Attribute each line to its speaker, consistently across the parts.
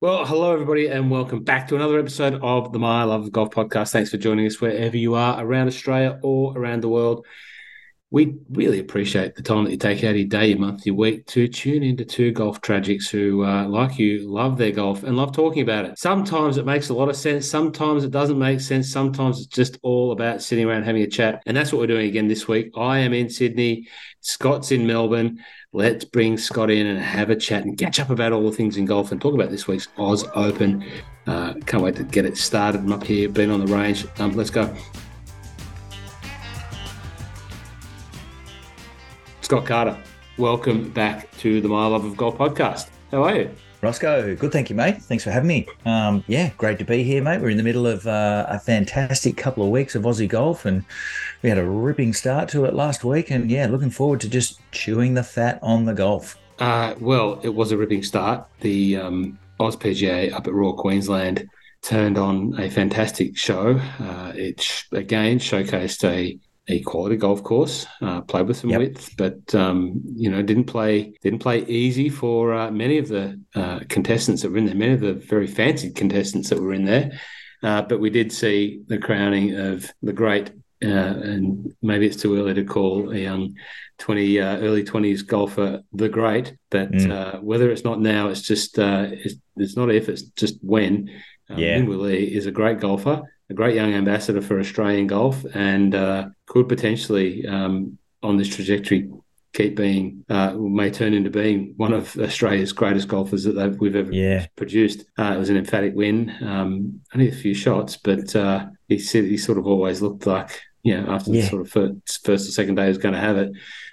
Speaker 1: Well, hello, everybody, and welcome back to another episode of the My Love of Golf podcast. Thanks for joining us wherever you are around Australia or around the world. We really appreciate the time that you take out of your day, your month, your week to tune into two golf tragics who, uh, like you, love their golf and love talking about it. Sometimes it makes a lot of sense. Sometimes it doesn't make sense. Sometimes it's just all about sitting around having a chat. And that's what we're doing again this week. I am in Sydney. Scott's in Melbourne. Let's bring Scott in and have a chat and catch up about all the things in golf and talk about this week's Oz Open. Uh, can't wait to get it started. I'm up here, been on the range. Um, let's go. Scott Carter, welcome back to the My Love of Golf podcast. How are you?
Speaker 2: Rossco, good, thank you, mate. Thanks for having me. Um, yeah, great to be here, mate. We're in the middle of uh, a fantastic couple of weeks of Aussie golf, and we had a ripping start to it last week. And yeah, looking forward to just chewing the fat on the golf.
Speaker 1: Uh, well, it was a ripping start. The um, Oz PGA up at Royal Queensland turned on a fantastic show. Uh, it sh- again showcased a a quality golf course. Uh, played with some yep. width, but um, you know didn't play didn't play easy for uh, many of the uh, contestants that were in there. Many of the very fancy contestants that were in there. Uh, but we did see the crowning of the great, uh, and maybe it's too early to call a young twenty uh, early twenties golfer the great. But mm. whether it's not now, it's just it's, it's, not if, it's just when. Um, yeah, Lee is a great golfer a great young ambassador for Australian golf and uh, could potentially, um, on this trajectory, keep being, uh, may turn into being one of Australia's greatest golfers that we've ever yeah. produced. Uh, it was an emphatic win, um, only a few shots, but uh, he said he sort of always looked like, you know, after yeah. the sort of first, first or second day, he was going to have it.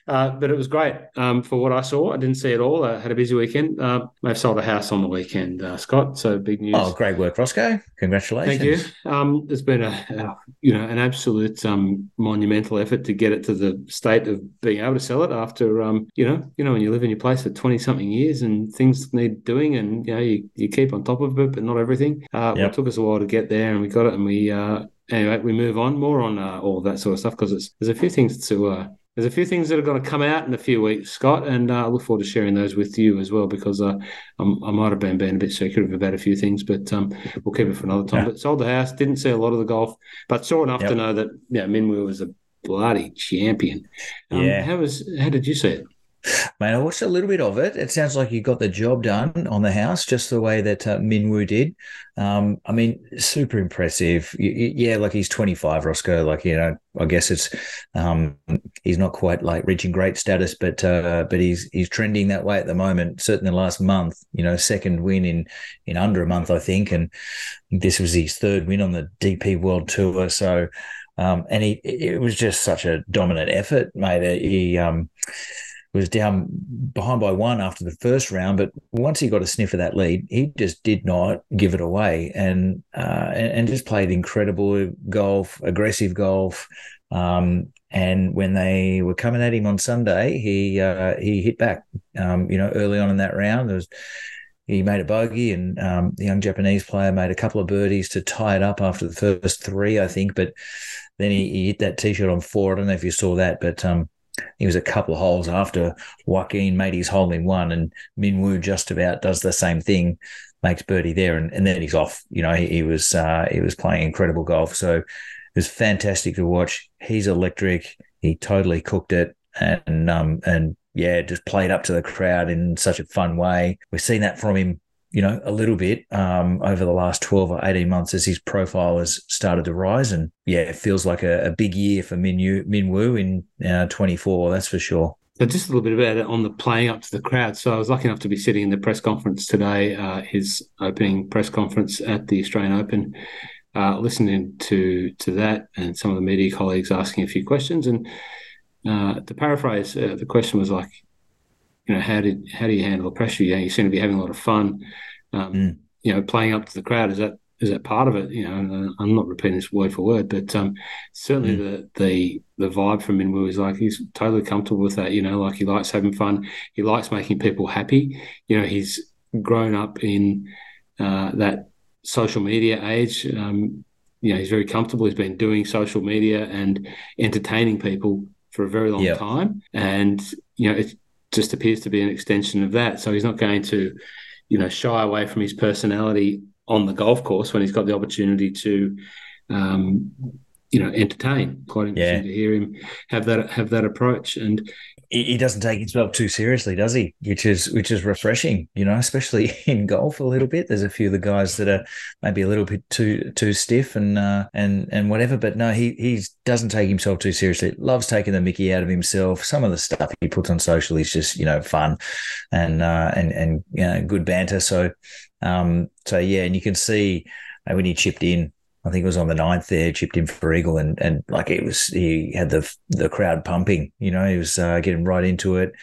Speaker 1: Uh, but it was great um, for what I saw. I didn't see it all. I had a busy weekend. Uh, I've sold a house on the weekend, uh, Scott. So big news.
Speaker 2: Oh, great work, Rossco! Congratulations.
Speaker 1: Thank you. Um, there's been a, a, you know an absolute um, monumental effort to get it to the state of being able to sell it after um, you know you know when you live in your place for twenty something years and things need doing and you know you, you keep on top of it, but not everything. Uh, yep. It took us a while to get there, and we got it, and we uh, anyway we move on more on uh, all that sort of stuff because there's a few things to uh, there's a few things that are going to come out in a few weeks, Scott, and uh, I look forward to sharing those with you as well because uh, i might have been being a bit secretive about a few things, but um, we'll keep it for another time. Yeah. But sold the house, didn't see a lot of the golf, but saw enough yep. to know that yeah, Minwoo was a bloody champion. Um, yeah. How was? How did you see it?
Speaker 2: Man, I watched a little bit of it. It sounds like you got the job done on the house, just the way that uh, Minwoo did. Um, I mean, super impressive. Yeah, like he's 25, Rossco. Like you know, I guess it's um, he's not quite like reaching great status, but uh, but he's he's trending that way at the moment. Certainly, the last month, you know, second win in in under a month, I think, and this was his third win on the DP World Tour. So, um, and he it was just such a dominant effort, mate. He um was down behind by one after the first round, but once he got a sniff of that lead, he just did not give it away, and uh, and, and, just played incredible golf, aggressive golf. Um, and when they were coming at him on Sunday, he uh, he hit back. Um, you know, early on in that round, there was he made a bogey, and um, the young Japanese player made a couple of birdies to tie it up after the first three, I think. But then he, he hit that tee shot on four. I don't know if you saw that, but um, he was a couple of holes after Joaquin made his hole in one, and Minwoo just about does the same thing, makes birdie there, and, and then he's off. You know, he, he was uh, he was playing incredible golf, so it was fantastic to watch. He's electric. He totally cooked it, and um and yeah, just played up to the crowd in such a fun way. We've seen that from him you know, a little bit um, over the last 12 or 18 months as his profile has started to rise. And yeah, it feels like a, a big year for Minwoo, Minwoo in uh, 24, that's for sure.
Speaker 1: So just a little bit about it on the playing up to the crowd. So I was lucky enough to be sitting in the press conference today, uh, his opening press conference at the Australian Open, uh, listening to to that and some of the media colleagues asking a few questions. And uh, to paraphrase, uh, the question was like, you know, how did how do you handle the pressure? You, know, you seem to be having a lot of fun. Um, mm. You know, playing up to the crowd is that is that part of it? You know, I'm not repeating this word for word, but um, certainly mm. the the the vibe from Minwoo is like he's totally comfortable with that. You know, like he likes having fun. He likes making people happy. You know, he's grown up in uh, that social media age. Um, you know, he's very comfortable. He's been doing social media and entertaining people for a very long yep. time, and you know, it's just appears to be an extension of that. So he's not going to, you know, shy away from his personality on the golf course when he's got the opportunity to, um, you know, entertain. Quite interesting yeah. to hear him have that have that approach. And
Speaker 2: he doesn't take himself too seriously, does he? Which is which is refreshing, you know, especially in golf a little bit. There's a few of the guys that are maybe a little bit too too stiff and uh, and and whatever. But no, he he doesn't take himself too seriously. Loves taking the Mickey out of himself. Some of the stuff he puts on social is just you know fun, and uh, and and you know, good banter. So um so yeah, and you can see when he chipped in I think it was on the ninth there, chipped in for Eagle, and and like it was, he had the the crowd pumping. You know, he was uh, getting right into it,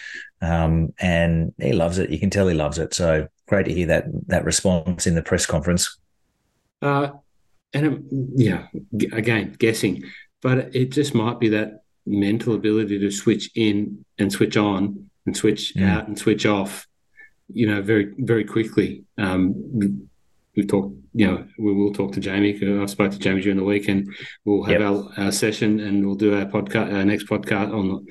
Speaker 2: um, and he loves it. You can tell he loves it. So great to hear that that response in the press conference.
Speaker 1: Uh, and um, yeah, again, guessing, but it just might be that mental ability to switch in and switch on and switch mm. out and switch off. You know, very very quickly. Um, we've talked, you know, we will talk to Jamie. I've spoke to Jamie during the week, and we'll have yep. our, our, session and we'll do our podcast, our next podcast on. The,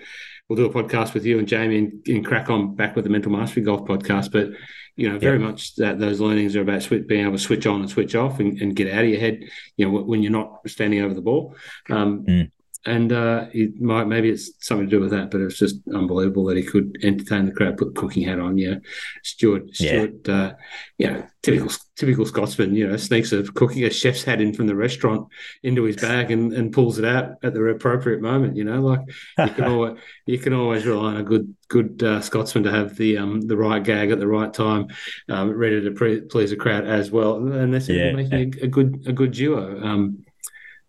Speaker 1: we'll do a podcast with you and Jamie and, and, crack on back with the Mental Mastery Golf podcast. But you know, very yep. much that those learnings are about being able to switch on and switch off and, and, get out of your head. You know, when you're not standing over the ball. Um, mm and uh, it might maybe it's something to do with that, but it's just unbelievable that he could entertain the crowd, put the cooking hat on. Yeah, Stuart, Stuart, yeah, uh, you know, typical typical Scotsman. You know, sneaks a cooking a chef's hat in from the restaurant into his bag and, and pulls it out at the appropriate moment. You know, like you can always you can always rely on a good good uh, Scotsman to have the um the right gag at the right time, um, ready to pre- please a crowd as well, and that's yeah. making a, a, good a good duo. Um,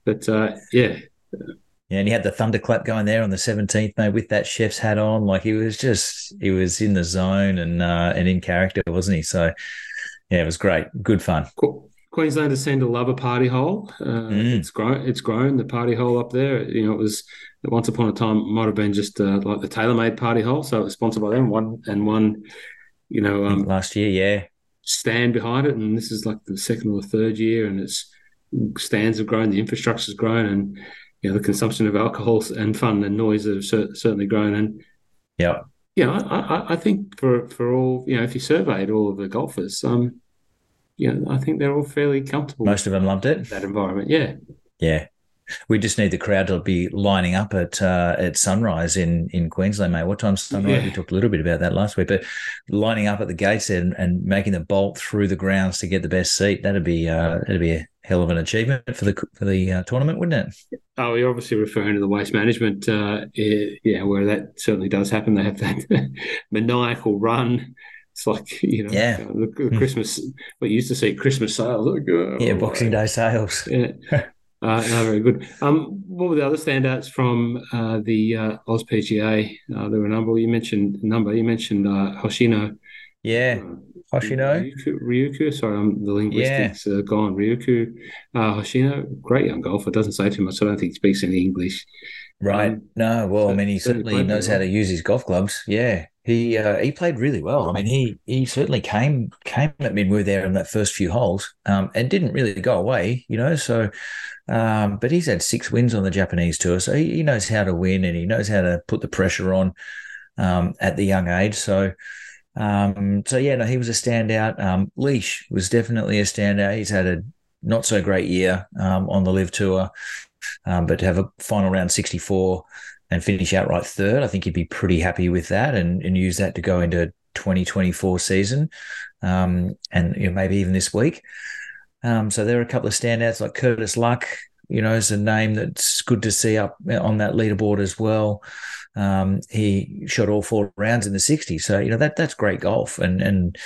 Speaker 1: but uh, yeah.
Speaker 2: Yeah, and he had the thunderclap going there on the 17th, mate, with that chef's hat on. Like he was just, he was in the zone and uh, and in character, wasn't he? So, yeah, it was great. Good fun.
Speaker 1: Cool. Queenslanders seem to love a party hole. Uh, mm. It's grown. It's grown. The party hole up there. You know, it was once upon a time might have been just uh, like the TaylorMade party hole. So it was sponsored by them. One and one. You know, um,
Speaker 2: last year, yeah.
Speaker 1: Stand behind it, and this is like the second or third year, and it's stands have grown, the infrastructure's grown, and you know, the consumption of alcohol and fun and noise have certainly grown. And
Speaker 2: yeah,
Speaker 1: yeah, I, I, think for for all you know, if you surveyed all of the golfers, um, you know, I think they're all fairly comfortable.
Speaker 2: Most of them loved it.
Speaker 1: That environment, yeah,
Speaker 2: yeah. We just need the crowd to be lining up at uh, at sunrise in in Queensland, mate. What time sunrise? Yeah. We talked a little bit about that last week, but lining up at the gates and, and making the bolt through the grounds to get the best seat that'd be uh, that'd be a hell of an achievement for the for the uh, tournament, wouldn't it?
Speaker 1: Oh, you're obviously referring to the waste management, uh, yeah, where that certainly does happen. They have that maniacal run. It's like you know,
Speaker 2: yeah,
Speaker 1: the, the. Christmas. We used to see Christmas sales. Like, oh,
Speaker 2: yeah, Boxing Day sales.
Speaker 1: Yeah. Uh, no, very good. Um, what were the other standouts from uh, the uh, PGA? Uh, there were a number. You mentioned number. You mentioned uh, Hoshino.
Speaker 2: Yeah, uh, Hoshino.
Speaker 1: Ryuku, Ryuku, sorry, I'm the linguistics yeah. uh, gone. Ryuku uh, Hoshino, great young golfer. Doesn't say too much. I don't think he speaks any English.
Speaker 2: Right. Um, no. Well, I mean, he certainly knows how to use his golf clubs. Yeah. He uh, he played really well. I mean, he he certainly came came at Minwoo there in that first few holes, um, and didn't really go away. You know, so. Um, but he's had six wins on the Japanese tour, so he, he knows how to win and he knows how to put the pressure on um, at the young age. So, um, so yeah, no, he was a standout. Um, Leish was definitely a standout. He's had a not so great year um, on the LIV tour, but to have a final round 64 and finish outright third, I think he'd be pretty happy with that and, and use that to go into 2024 season, um, and you know, maybe even this week. Um, so there are a couple of standouts like Curtis Luck, you know, is a name that's good to see up on that leaderboard as well. Um, he shot all four rounds in the 60. So, you know, that that's great golf. And, and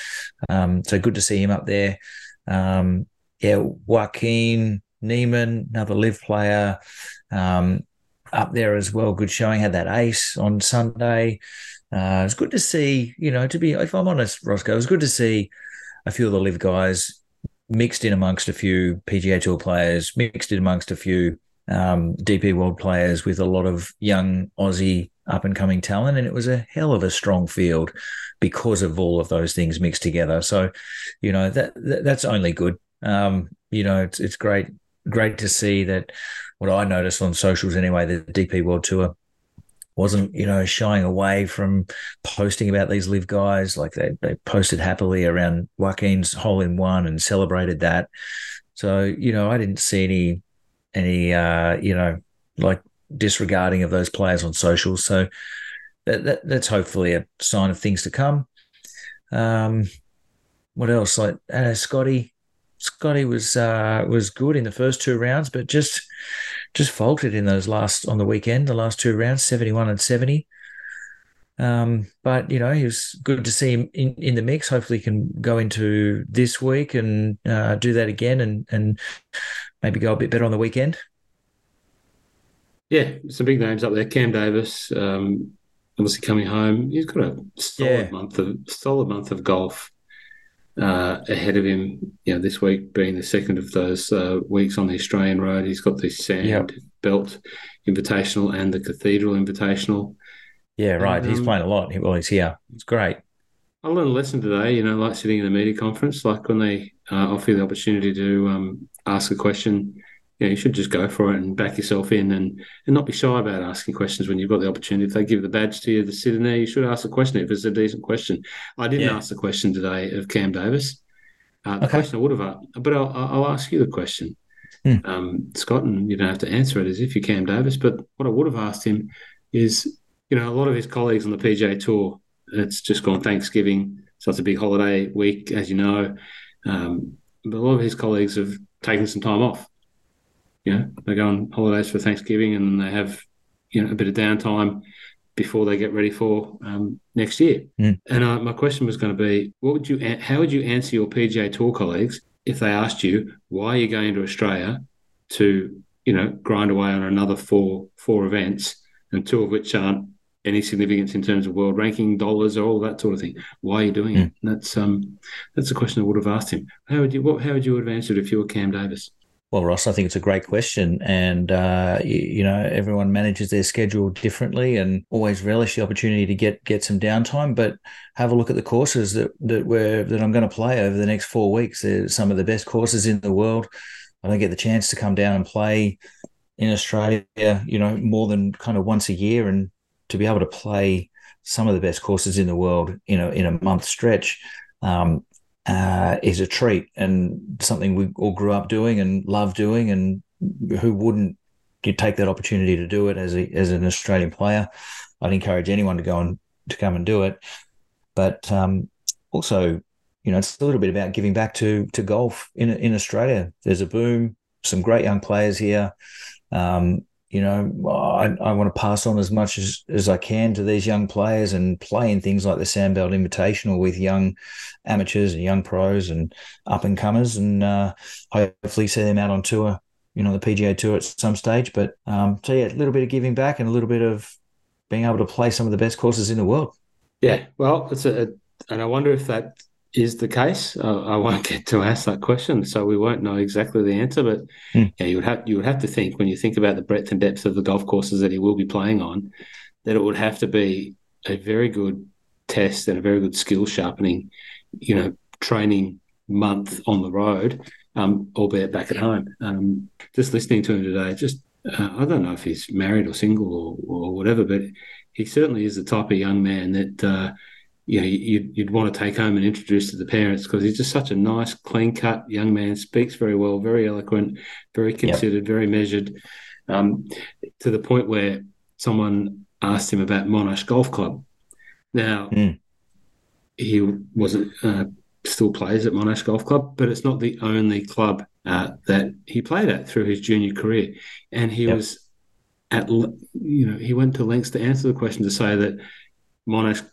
Speaker 2: um, so good to see him up there. Um, yeah, Joaquin Niemann, another LIV player, um, up there as well. Good showing. Had that ace on Sunday. Uh, it's good to see, you know, to be, if I'm honest, Rossco, it was good to see a few of the LIV guys mixed in amongst a few PGA Tour players, mixed in amongst a few um, DP World players with a lot of young Aussie up and coming talent, and it was a hell of a strong field because of all of those things mixed together. So, you know that, that that's only good. Um, you know, it's it's great great to see that. What I noticed on socials anyway, the DP World Tour wasn't you know shying away from posting about these LIV guys. Like they they posted happily around Joaquin's hole in one and celebrated that. So you know I didn't see any any uh, you know like disregarding of those players on socials. So that, that that's hopefully a sign of things to come. Um, what else? Like uh, Scotty, Scotty was uh, was good in the first two rounds, but just just faltered in those last on the weekend, the last two rounds, seventy one and seventy. Um, but you know, he was good to see him in, in the mix. Hopefully, he can go into this week and uh, do that again, and and maybe go a bit better on the weekend.
Speaker 1: Yeah, some big names up there. Cam Davis, um, obviously coming home. He's got a solid yeah. month of solid month of golf uh, ahead of him. You know, this week being the second of those uh, weeks on the Australian road. He's got the Sand yep. Belt Invitational and the Cathedral Invitational.
Speaker 2: Yeah, right. Um, he's playing a lot. Well, he's here. It's great.
Speaker 1: I learned a lesson today. You know, like sitting in a media conference, like when they uh, offer you the opportunity to um, ask a question you, know, you should just go for it and back yourself in and, and not be shy about asking questions when you've got the opportunity. If they give the badge to you to sit in there, you should ask a question if it's a decent question. I didn't yeah. ask the question today of Cam Davis. Uh, the okay. question I would have asked, but I'll, I'll ask you the question, hmm. um, Scott, and you don't have to answer it as if you're Cam Davis. But what I would have asked him is, you know, a lot of his colleagues on the PGA Tour, it's just gone Thanksgiving, so it's a big holiday week, as you know. Um, but a lot of his colleagues have taken some time off you know, they go on holidays for Thanksgiving and they have, you know, a bit of downtime before they get ready for um, next year. Mm. And uh, my question was going to be, what would you, how would you answer your PGA Tour colleagues if they asked you why are you going to Australia to, you know, grind away on another four four events and two of which aren't any significance in terms of world ranking, dollars, or all that sort of thing. Why are you doing mm. it? And that's um that's a question I would have asked him. How would you what how would you have answered if you were Cam Davis?
Speaker 2: Well, Ross, I think it's a great question. And, uh, you, you, know, everyone manages their schedule differently and always relish the opportunity to get get some downtime. But have a look at the courses that, that, we're, that I'm going to play over the next four weeks. They're some of the best courses in the world. I don't get the chance to come down and play in Australia, you know, more than kind of once a year. And to be able to play some of the best courses in the world, you know, in a month stretch, um, uh, is a treat and something we all grew up doing and love doing. And who wouldn't you take that opportunity to do it as a, as an Australian player? I'd encourage anyone to go and to come and do it. But um, also, you know, it's a little bit about giving back to to golf in in Australia. There's a boom, some great young players here. Um, you know, I, I want to pass on as much as, as I can to these young players and play in things like the Sandbelt Invitational with young amateurs and young pros and up and comers, and uh, hopefully see them out on tour, you know, the PGA Tour at some stage. But um, so yeah, a little bit of giving back and a little bit of being able to play some of the best courses in the world.
Speaker 1: Yeah, well, it's a, and I wonder if that is the case. Uh, I won't get to ask that question, so we won't know exactly the answer. But mm. yeah, you would have you would have to think when you think about the breadth and depth of the golf courses that he will be playing on, that it would have to be a very good test and a very good skill sharpening, you know, training month on the road, um, albeit back at home. Um, just listening to him today, just uh, I don't know if he's married or single or, or whatever, but he certainly is the type of young man that. Uh, you know, you'd, you'd want to take home and introduce to the parents because he's just such a nice, clean cut young man, speaks very well, very eloquent, very considered, yep. very measured, um, to the point where someone asked him about Monash Golf Club. Now, mm. he wasn't. Uh, still plays at Monash Golf Club, but it's not the only club uh, that he played at through his junior career. And he yep. was at, you know, he went to lengths to answer the question to say that Monash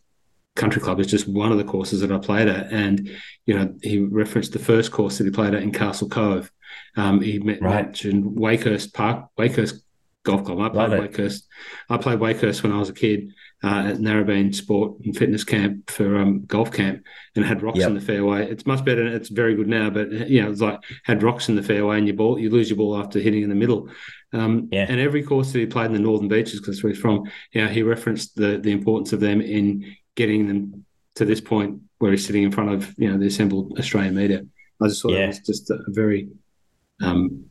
Speaker 1: country club is just one of the courses that I played at. And, you know, he referenced the first course that he played at in Castle Cove. Um, he met, right. mentioned Wakehurst Park, Wakehurst Golf Club. I played Wakehurst. I played Wakehurst when I was a kid uh, at Narrabeen Sport and Fitness Camp for um, golf camp, and had rocks yep. in the fairway. It's much better. It's very good now, but you know, it's like had rocks in the fairway, and you ball, you lose your ball after hitting in the middle. Um, yeah. And every course that he played in the Northern Beaches, because where he's from, yeah, he referenced the the importance of them in getting them to this point where he's sitting in front of you know the assembled Australian media. I just thought yeah. it was just a very um,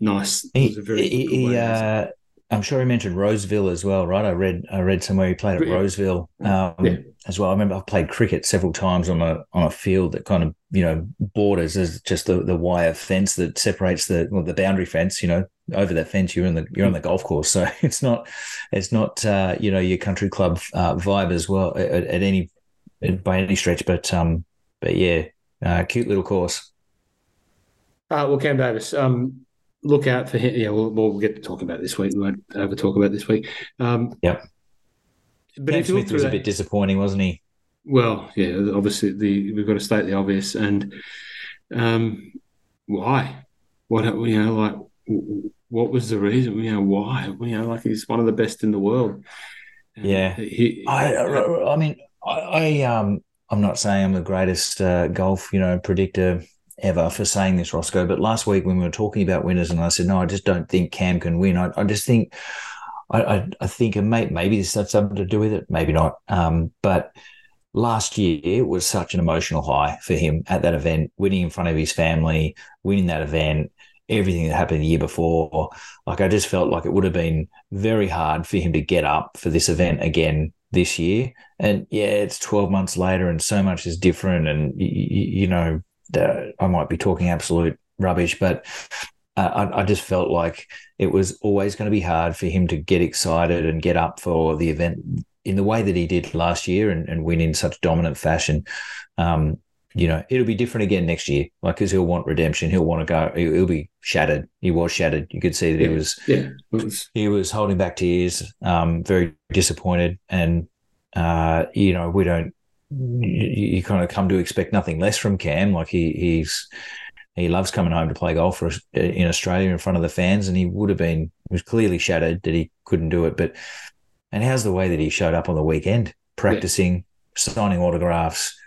Speaker 1: nice.
Speaker 2: He, he, he, uh, I'm sure he mentioned Roseville as well, right? I read I read somewhere he played at yeah. Roseville um, yeah. as well. I remember I've played cricket several times on a on a field that kind of you know borders as just the, the wire fence that separates the well, the boundary fence. You know, over that fence you're in the you're on the golf course, so it's not it's not uh, you know your country club uh, vibe as well at, at, any by any stretch. But um, but yeah, uh, cute little course.
Speaker 1: Uh, well, Cam Davis, um, look out for him. Yeah, we'll, we'll get to talk about this week. We won't over talk about this week. Um,
Speaker 2: yep. But Cam Smith was that, a bit disappointing, wasn't he?
Speaker 1: Well, yeah. Obviously, the we've got to state the obvious, and um, why? What you know, like what was the reason? You know, why? You know, like he's one of the best in the world.
Speaker 2: yeah. He, I, I mean, I, I um, I'm not saying I'm the greatest uh, golf, you know, predictor ever for saying this, Rossco. But last week when we were talking about winners, and I said, no, I just don't think Cam can win. I, I just think, I, I, I think, and may, maybe this has something to do with it, maybe not. Um, but last year it was such an emotional high for him at that event, winning in front of his family, winning that event. Everything that happened the year before, like I just felt like it would have been very hard for him to get up for this event again this year. And yeah, it's 12 months later and so much is different. And, you, know, I might be talking absolute rubbish, but uh, I, I, just felt like it was always going to be hard for him to get excited and get up for the event in the way that he did last year and, and win in such dominant fashion. Um, you know, it'll be different again next year, like because he'll want redemption. He'll want to go. He'll, be shattered. He was shattered. You could see that
Speaker 1: yeah.
Speaker 2: he was.
Speaker 1: Yeah,
Speaker 2: was. he was holding back tears, um, very disappointed, and uh, you know, we don't you, you, kind of come to expect nothing less from Cam. Like he he's he loves coming home to play golf for, in Australia in front of the fans, and he would have been was clearly shattered that he couldn't do it. But and how's the way that he showed up on the weekend, practicing, yeah. signing autographs.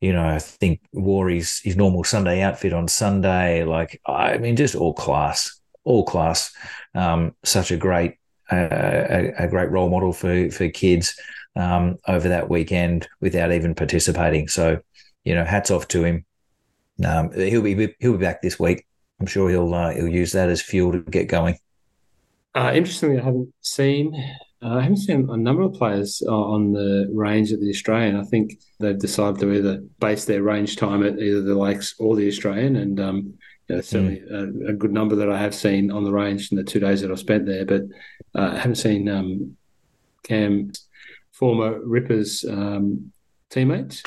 Speaker 2: You know, I think wore his his normal Sunday outfit on Sunday. Like I mean, just all class, all class. Um, such a great uh, a, a great role model for for kids um, over that weekend without even participating. So, you know, hats off to him. Um, he'll be he'll be back this week. I'm sure he'll uh, he'll use that as fuel to get going.
Speaker 1: Uh, interestingly, I haven't seen uh, I haven't seen a number of players uh, on the range at the Australian. I think they've decided to either base their range time at either the Lakes or the Australian, and um, you know, certainly mm. a, a, good number that I have seen on the range in the two days that I've spent there. But uh, I haven't seen um, Cam former Rippers um, teammates,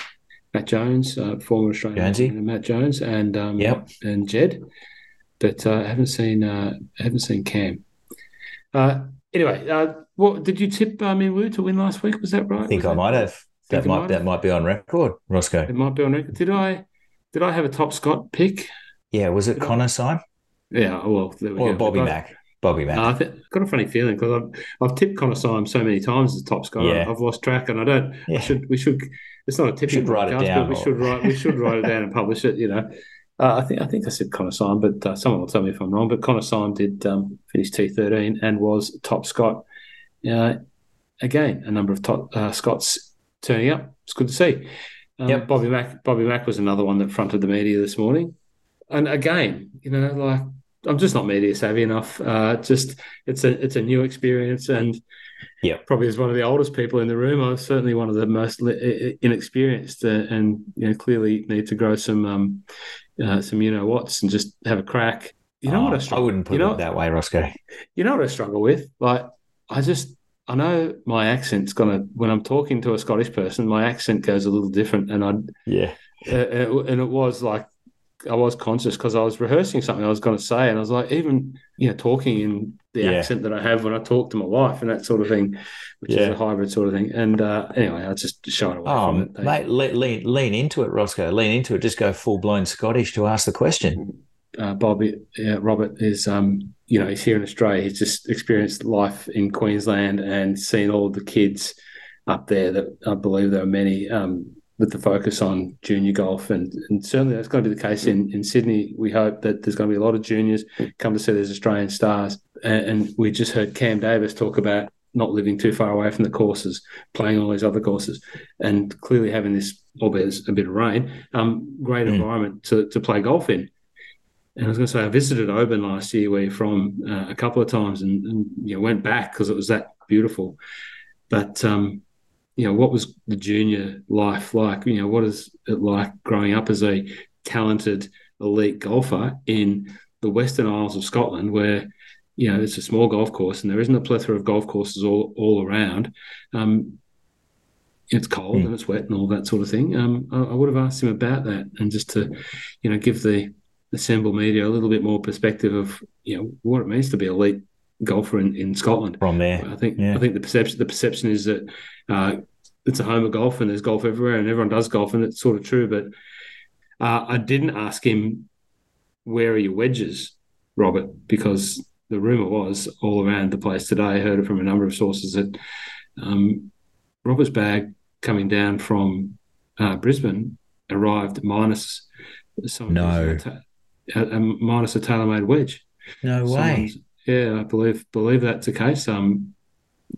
Speaker 1: Matt Jones, uh, former Australian Matt Jones, and um,
Speaker 2: yep.
Speaker 1: and Jed. But uh, I haven't seen uh, haven't seen Cam. Anyway, uh, what did you tip uh, Minwoo to win last week? Was that right?
Speaker 2: I think
Speaker 1: was
Speaker 2: I that, might have. That might, might that might be on record, Rossco.
Speaker 1: It might be on record. Did I did I have a top Scott pick?
Speaker 2: Yeah, was it did Connor Syme?
Speaker 1: Yeah, well,
Speaker 2: or go. Bobby Mack. Bobby Mack.
Speaker 1: Uh, I've got a funny feeling because I've I've tipped Connor Syme so many times as top scorer. Yeah. I've lost track, and I don't. Yeah. I should we should. It's not a tipping
Speaker 2: should write it down,
Speaker 1: but we should write we should write it down and publish it. You know, uh, I think I think I said Connor Syme, but uh, someone will tell me if I'm wrong. But Connor Syme did um, finish T13 and was top Scott. Uh, again, a number of top uh, Scots turning up. It's good to see. Um, yep. Bobby Mack. Bobby Mack was another one that fronted the media this morning, and again, you know, like I'm just not media savvy enough. Uh, just it's a it's a new experience, and
Speaker 2: yeah,
Speaker 1: probably as one of the oldest people in the room, I'm certainly one of the most inexperienced, uh, and you know clearly need to grow some um, uh, some you know what's and just have a crack. You know oh, what I struggle.
Speaker 2: I wouldn't put
Speaker 1: you know,
Speaker 2: it that way, Rossco.
Speaker 1: You know what I struggle with? Like I just I know my accent's gonna when I'm talking to a Scottish person, my accent goes a little different, and I
Speaker 2: yeah,
Speaker 1: uh, and it was like I was conscious because I was rehearsing something I was going to say, and I was like, even you know, talking in the yeah. accent that I have when I talk to my wife and that sort of thing, which yeah. is a hybrid sort of thing. And uh, anyway, I just shied away oh, from it.
Speaker 2: Mate, lean lean into it, Rossco. Lean into it. Just go full blown Scottish to ask the question.
Speaker 1: Uh, Bobby uh, Robert is, um, you know, he's here in Australia. He's just experienced life in Queensland and seen all the kids up there. That I believe there are many. Um, with the focus on junior golf. And, and certainly that's going to be the case in, in Sydney. We hope that there's going to be a lot of juniors come to see these Australian stars. And, and we just heard Cam Davis talk about not living too far away from the courses, playing all these other courses, and clearly having this, albeit a bit of rain, um, great mm. environment to, to play golf in. and I was going to say I visited Oban last year, where you're from, uh, a couple of times, and, and you know went back because it was that beautiful. But um, you know, what was the junior life like? You know, what is it like growing up as a talented elite golfer in the Western Isles of Scotland, where you know it's a small golf course and there isn't a plethora of golf courses all all around. Um, it's cold mm. and it's wet and all that sort of thing. Um, I, I, would have asked him about that and just to, you know, give the assemble media a little bit more perspective of you know what it means to be elite golfer in, in Scotland.
Speaker 2: From there,
Speaker 1: I think yeah. I think the perception the perception is that uh, it's a home of golf and there's golf everywhere and everyone does golf and it's sort of true. But uh, I didn't ask him where are your wedges, Robert, because the rumor was all around the place today. I heard it from a number of sources that um, Robert's bag coming down from uh, Brisbane arrived minus some
Speaker 2: no
Speaker 1: a, a minus a TaylorMade wedge.
Speaker 2: No way.
Speaker 1: Yeah, I believe believe that's the case. Um,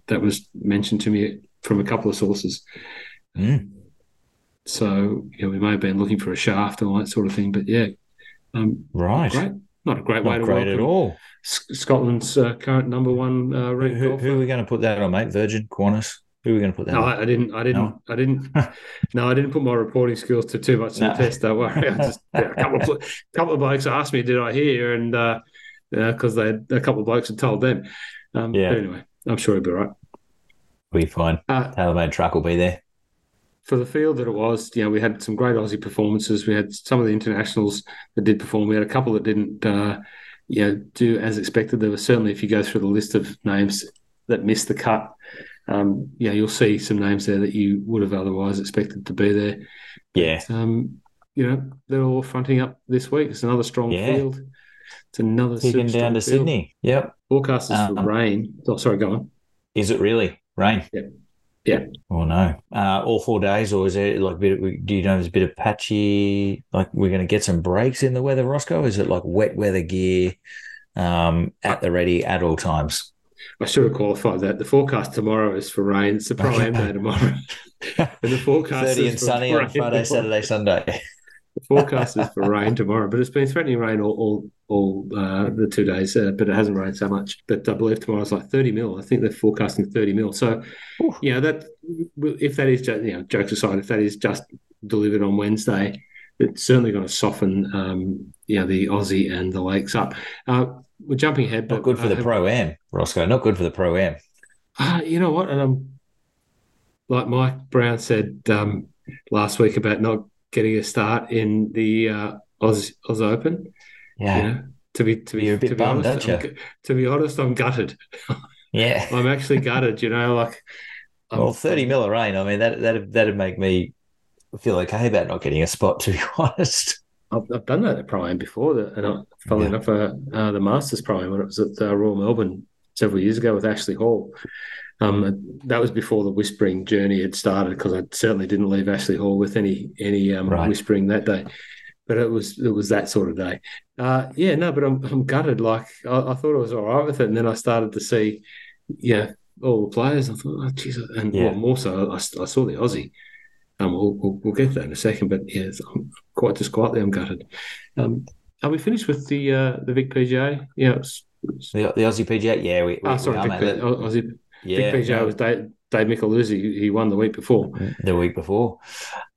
Speaker 1: that was mentioned to me from a couple of sources.
Speaker 2: Mm.
Speaker 1: So you know, we may have been looking for a shaft and all that sort of thing, but yeah, um,
Speaker 2: right,
Speaker 1: great, not a great
Speaker 2: not
Speaker 1: way to
Speaker 2: great at all.
Speaker 1: Scotland's uh, current number one uh,
Speaker 2: who, who, who, are we going to put that on, mate? Virgin Qantas. Who are we going to put that?
Speaker 1: No, I, I didn't. I didn't. No? I didn't. no, I didn't put my reporting skills to too much to no. the test. Don't worry. I just yeah, a couple of couple of blokes asked me, "Did I hear?" And because uh, they a couple of blokes had told them. Um, yeah. anyway, I'm sure he'll be right.
Speaker 2: We'll be fine. Uh, TaylorMade truck will be there.
Speaker 1: For the field that it was, you know, we had some great Aussie performances. We had some of the internationals that did perform. We had a couple that didn't, uh, you know, do as expected. There were certainly, if you go through the list of names that missed the cut, um, yeah, you'll see some names there that you would have otherwise expected to be there.
Speaker 2: Yeah.
Speaker 1: But, um, you know, they're all fronting up this week. It's another strong yeah. field. It's another
Speaker 2: kicking down to
Speaker 1: field.
Speaker 2: Sydney. Yep.
Speaker 1: Forecast is um, for rain. Oh, sorry, go on.
Speaker 2: Is it really rain?
Speaker 1: Yeah. Yeah.
Speaker 2: Oh no. Uh, all four days, or is it like a bit? Of, do you know there's a bit of patchy? Like we're going to get some breaks in the weather, Rossco? Is it like wet weather gear um, at the ready at all times?
Speaker 1: I should have qualified that. The forecast tomorrow is for rain. It's a prime day tomorrow. and the forecast
Speaker 2: 30 and sunny on Friday, Saturday, Sunday.
Speaker 1: The forecast is for rain tomorrow, but it's been threatening rain all all, all uh, the two days, uh, but it hasn't rained so much. But I believe tomorrow's like 30 mil. I think they're forecasting 30 mil. So, Ooh. you know, that if that is just, you know, jokes aside, if that is just delivered on Wednesday, it's certainly going to soften, um, you know, the Aussie and the lakes up. Uh, we're jumping ahead.
Speaker 2: Not good for the pro am, Rossco. Not good for the pro am.
Speaker 1: Uh, you know what? And um, like Mike Brown said um, last week about not getting a start in the uh, Oz, Oz Open.
Speaker 2: Yeah. You know,
Speaker 1: to be to be
Speaker 2: You're a bit
Speaker 1: to be
Speaker 2: bummed,
Speaker 1: honest,
Speaker 2: I'm,
Speaker 1: to be honest, I'm gutted.
Speaker 2: Yeah,
Speaker 1: I'm actually gutted. You know, like
Speaker 2: I'm, well, thirty mil of rain. I mean, that that that'd make me feel okay about not getting a spot. To be honest.
Speaker 1: I've, I've done that at Prime before, and I, funnily yeah. enough, uh, uh, the Masters Prime when it was at uh, Royal Melbourne several years ago with Ashley Hall. Um, that was before the whispering journey had started because I certainly didn't leave Ashley Hall with any any um, right. whispering that day. But it was it was that sort of day. Uh, yeah, no, but I'm I'm gutted. Like I, I, thought I was all right with it, and then I started to see, yeah, all the players. I thought, oh, geez, and yeah. well, more so, I, I saw the Aussie. Um, we'll, we'll, we'll, get to that in a second, but yeah, I'm quite just quietly, I'm gutted. Um, are we finished with the uh, the Vic PGA? Yeah, it's,
Speaker 2: it's... The, the Aussie PGA. Yeah, we. we
Speaker 1: oh, sorry,
Speaker 2: we
Speaker 1: Vic, Aussie. Yeah, PGA no. was Dave, Dave. He won the week before.
Speaker 2: The week before.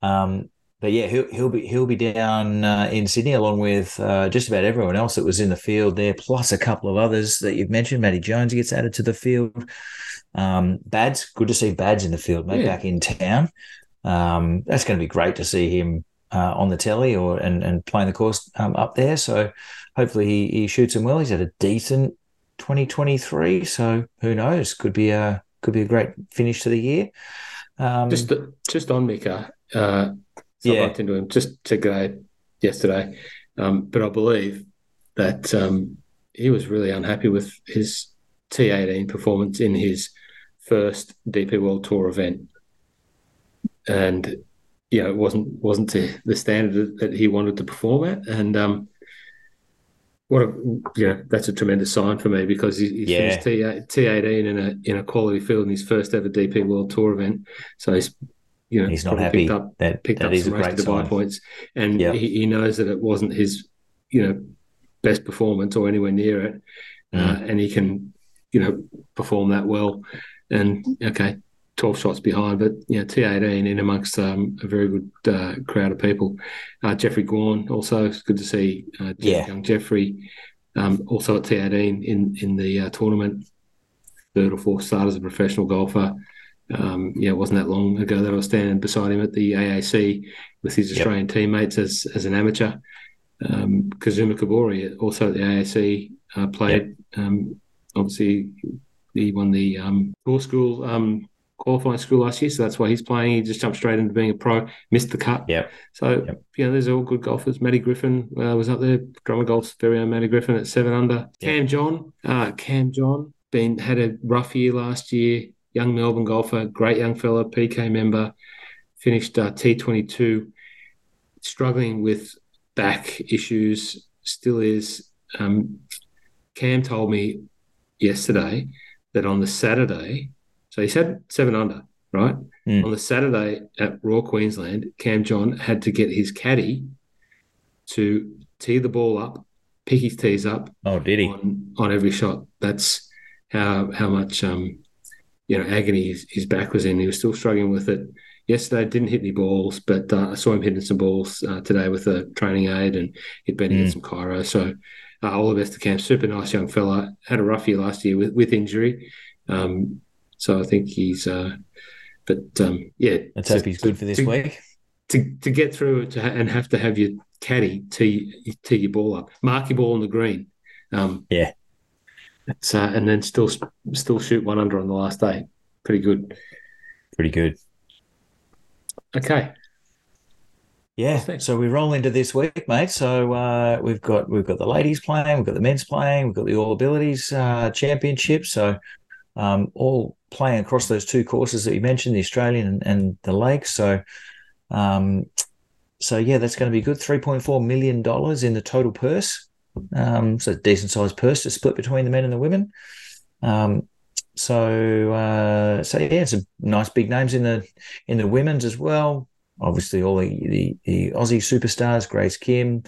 Speaker 2: Um, but yeah, he'll he'll be he'll be down uh, in Sydney along with uh, just about everyone else that was in the field there, plus a couple of others that you've mentioned. Matty Jones gets added to the field. Um, Bads, good to see Bads in the field, mate, yeah. back in town. Um, that's going to be great to see him uh, on the telly or and, and playing the course um, up there. So hopefully he, he shoots him well. He's had a decent 2023, so who knows? Could be a could be a great finish to the year. Um,
Speaker 1: just just on Mika, uh, so yeah. I bumped into him just today, yesterday, um, but I believe that um, he was really unhappy with his T18 performance in his first DP World Tour event and you know, it wasn't wasn't to the standard that he wanted to perform at, and um, what a you know that's a tremendous sign for me because he, he yeah. finished T eighteen in a in a quality field in his first ever DP World Tour event, so he's you know
Speaker 2: he's not happy.
Speaker 1: picked up
Speaker 2: that
Speaker 1: picked
Speaker 2: that
Speaker 1: up some race Dubai points, and he, he knows that it wasn't his you know best performance or anywhere near it, uh, mm. and he can, you know, perform that well. And okay, 12 shots behind, but you know, T18 in amongst um, a very good uh, crowd of people. Uh, Jeffrey Guan also, it's good to see uh, yeah. young Jeffrey um, also at T18 in, in the uh, tournament, third or fourth start as a professional golfer. Um, yeah, it wasn't that long ago that I was standing beside him at the AAC with his Australian yep. teammates as, as an amateur. Um, Kazuma Kobori, also at the AAC uh, played. Yep. Um, obviously, he won the um, Q School um, qualifying school last year, so that's why he's playing. He just jumped straight into being a pro, missed the cut.
Speaker 2: Yeah.
Speaker 1: So yep. you know, there's all good golfers. Matty Griffin uh, was up there. Drummond very own Matty Griffin at seven under. Yep. Cam John, uh, Cam John, been had a rough year last year. Young Melbourne golfer, great young fella, PK member, finished uh, T22, struggling with back issues. Still is. Um, Cam told me yesterday that on the Saturday so he's had seven under, right? Mm. On the Saturday at Royal Queensland, Cam John had to get his caddy to tee the ball up, pick his tees up.
Speaker 2: Oh, did he?
Speaker 1: On, on every shot. That's how how much um, you know agony his, his, back was in. He was still struggling with it. Yesterday didn't hit any balls, but uh, I saw him hitting some balls uh, today with a training aid, and he'd been mm. in some chiro. So uh, all the best to Cam. Super nice young fella. Had a rough year last year with, with injury. Um, so I think he's, uh, but um, yeah.
Speaker 2: Let's hope he's good for this
Speaker 1: to,
Speaker 2: week.
Speaker 1: To, to get through it to ha- and have to have your caddy tee, tee your ball up, mark your ball on the green. Um,
Speaker 2: yeah.
Speaker 1: It's, uh, and then still still shoot one under on the last day. Pretty good.
Speaker 2: Pretty good.
Speaker 1: Okay.
Speaker 2: Yeah, so we roll into this week, mate. So uh, we've got we've got the ladies playing, we've got the men's playing, we've got the All Abilities uh, Championship. So um, all playing across those two courses that you mentioned, the Australian and, and the Lakes. So, um, so yeah, that's going to be good. Three point four million dollars in the total purse. Um, so decent sized purse to split between the men and the women. Um, so, uh, so yeah, some nice big names in the in the women's as well. Obviously, all the the, the Aussie superstars: Grace Kim,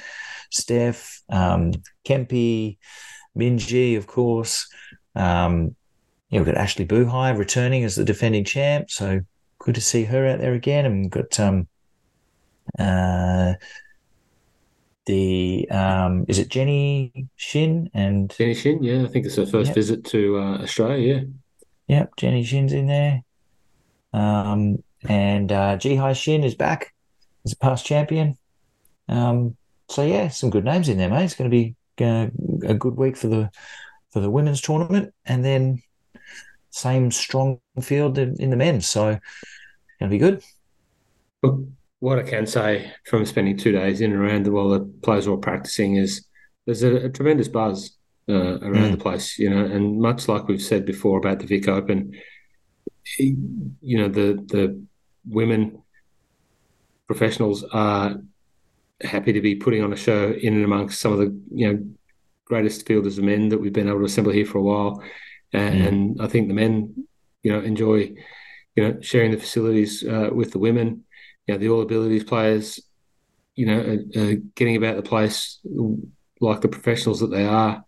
Speaker 2: Steph, um, Minjee, of course. Um, yeah, we've got Ashley Buhai returning as the defending champ. So good to see her out there again. And we've got um, uh, the um, is it Jenny Shin and
Speaker 1: Jenny Shin? Yeah, I think it's her first yep. visit to uh, Australia. Yeah.
Speaker 2: Yep, Jenny Shin's in there. Um, and uh, Jiyai Shin is back as a past champion. Um, so yeah, some good names in there, mate. It's going to be uh, a good week for the for the women's tournament, and then same strong field in, in the men's. So going to be good.
Speaker 1: What I can say from spending two days in and around the while the players are practicing is there's a, a tremendous buzz uh, around mm. the place, you know, and much like we've said before about the Vic Open, you know, the the women professionals are happy to be putting on a show in and amongst some of the you know greatest fielders of men that we've been able to assemble here for a while and, mm. and I think the men, you know, enjoy, you know, sharing the facilities uh, with the women. You know, the all abilities players, you know, are, are getting about the place like the professionals that they are,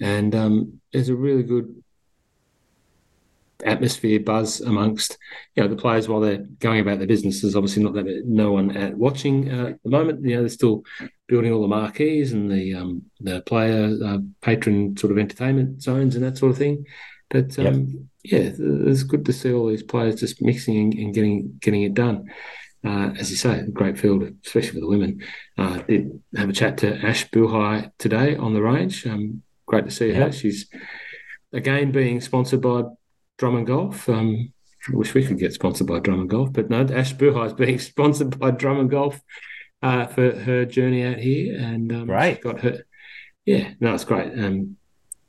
Speaker 1: and um, there's a really good atmosphere buzz amongst you know the players while they're going about their business. There's obviously not that no one at watching uh, at the moment. You know, they're still building all the marquees and the um, the player uh, patron sort of entertainment zones and that sort of thing. But um, yep. yeah, it's good to see all these players just mixing and getting getting it done. Uh, as you say, great field, especially for the women. Uh, did have a chat to Ash Buhai today on the range. Um, great to see yep. her. She's again being sponsored by Drummond Golf. Um, I wish we could get sponsored by Drummond Golf, but no, Ash Buhai is being sponsored by Drummond Golf uh, for her journey out here, and um,
Speaker 2: right,
Speaker 1: got her. Yeah, no, it's great. Um,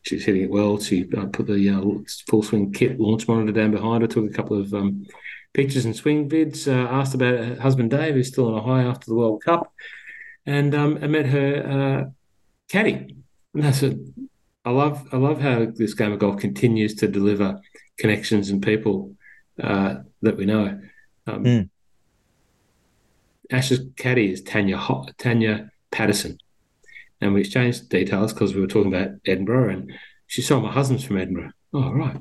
Speaker 1: she's hitting it well. She uh, put the uh, full swing kit launch monitor down behind her. Took a couple of um, pictures and swing vids. Uh, asked about her husband Dave, who's still on a high after the World Cup, and um, I met her uh, caddy. And that's it. I love I love how this game of golf continues to deliver connections and people uh, that we know. Um, mm. Ash's caddy is Tanya Tanya Patterson. and we exchanged details because we were talking about Edinburgh, and she saw my husband's from Edinburgh. Oh, right.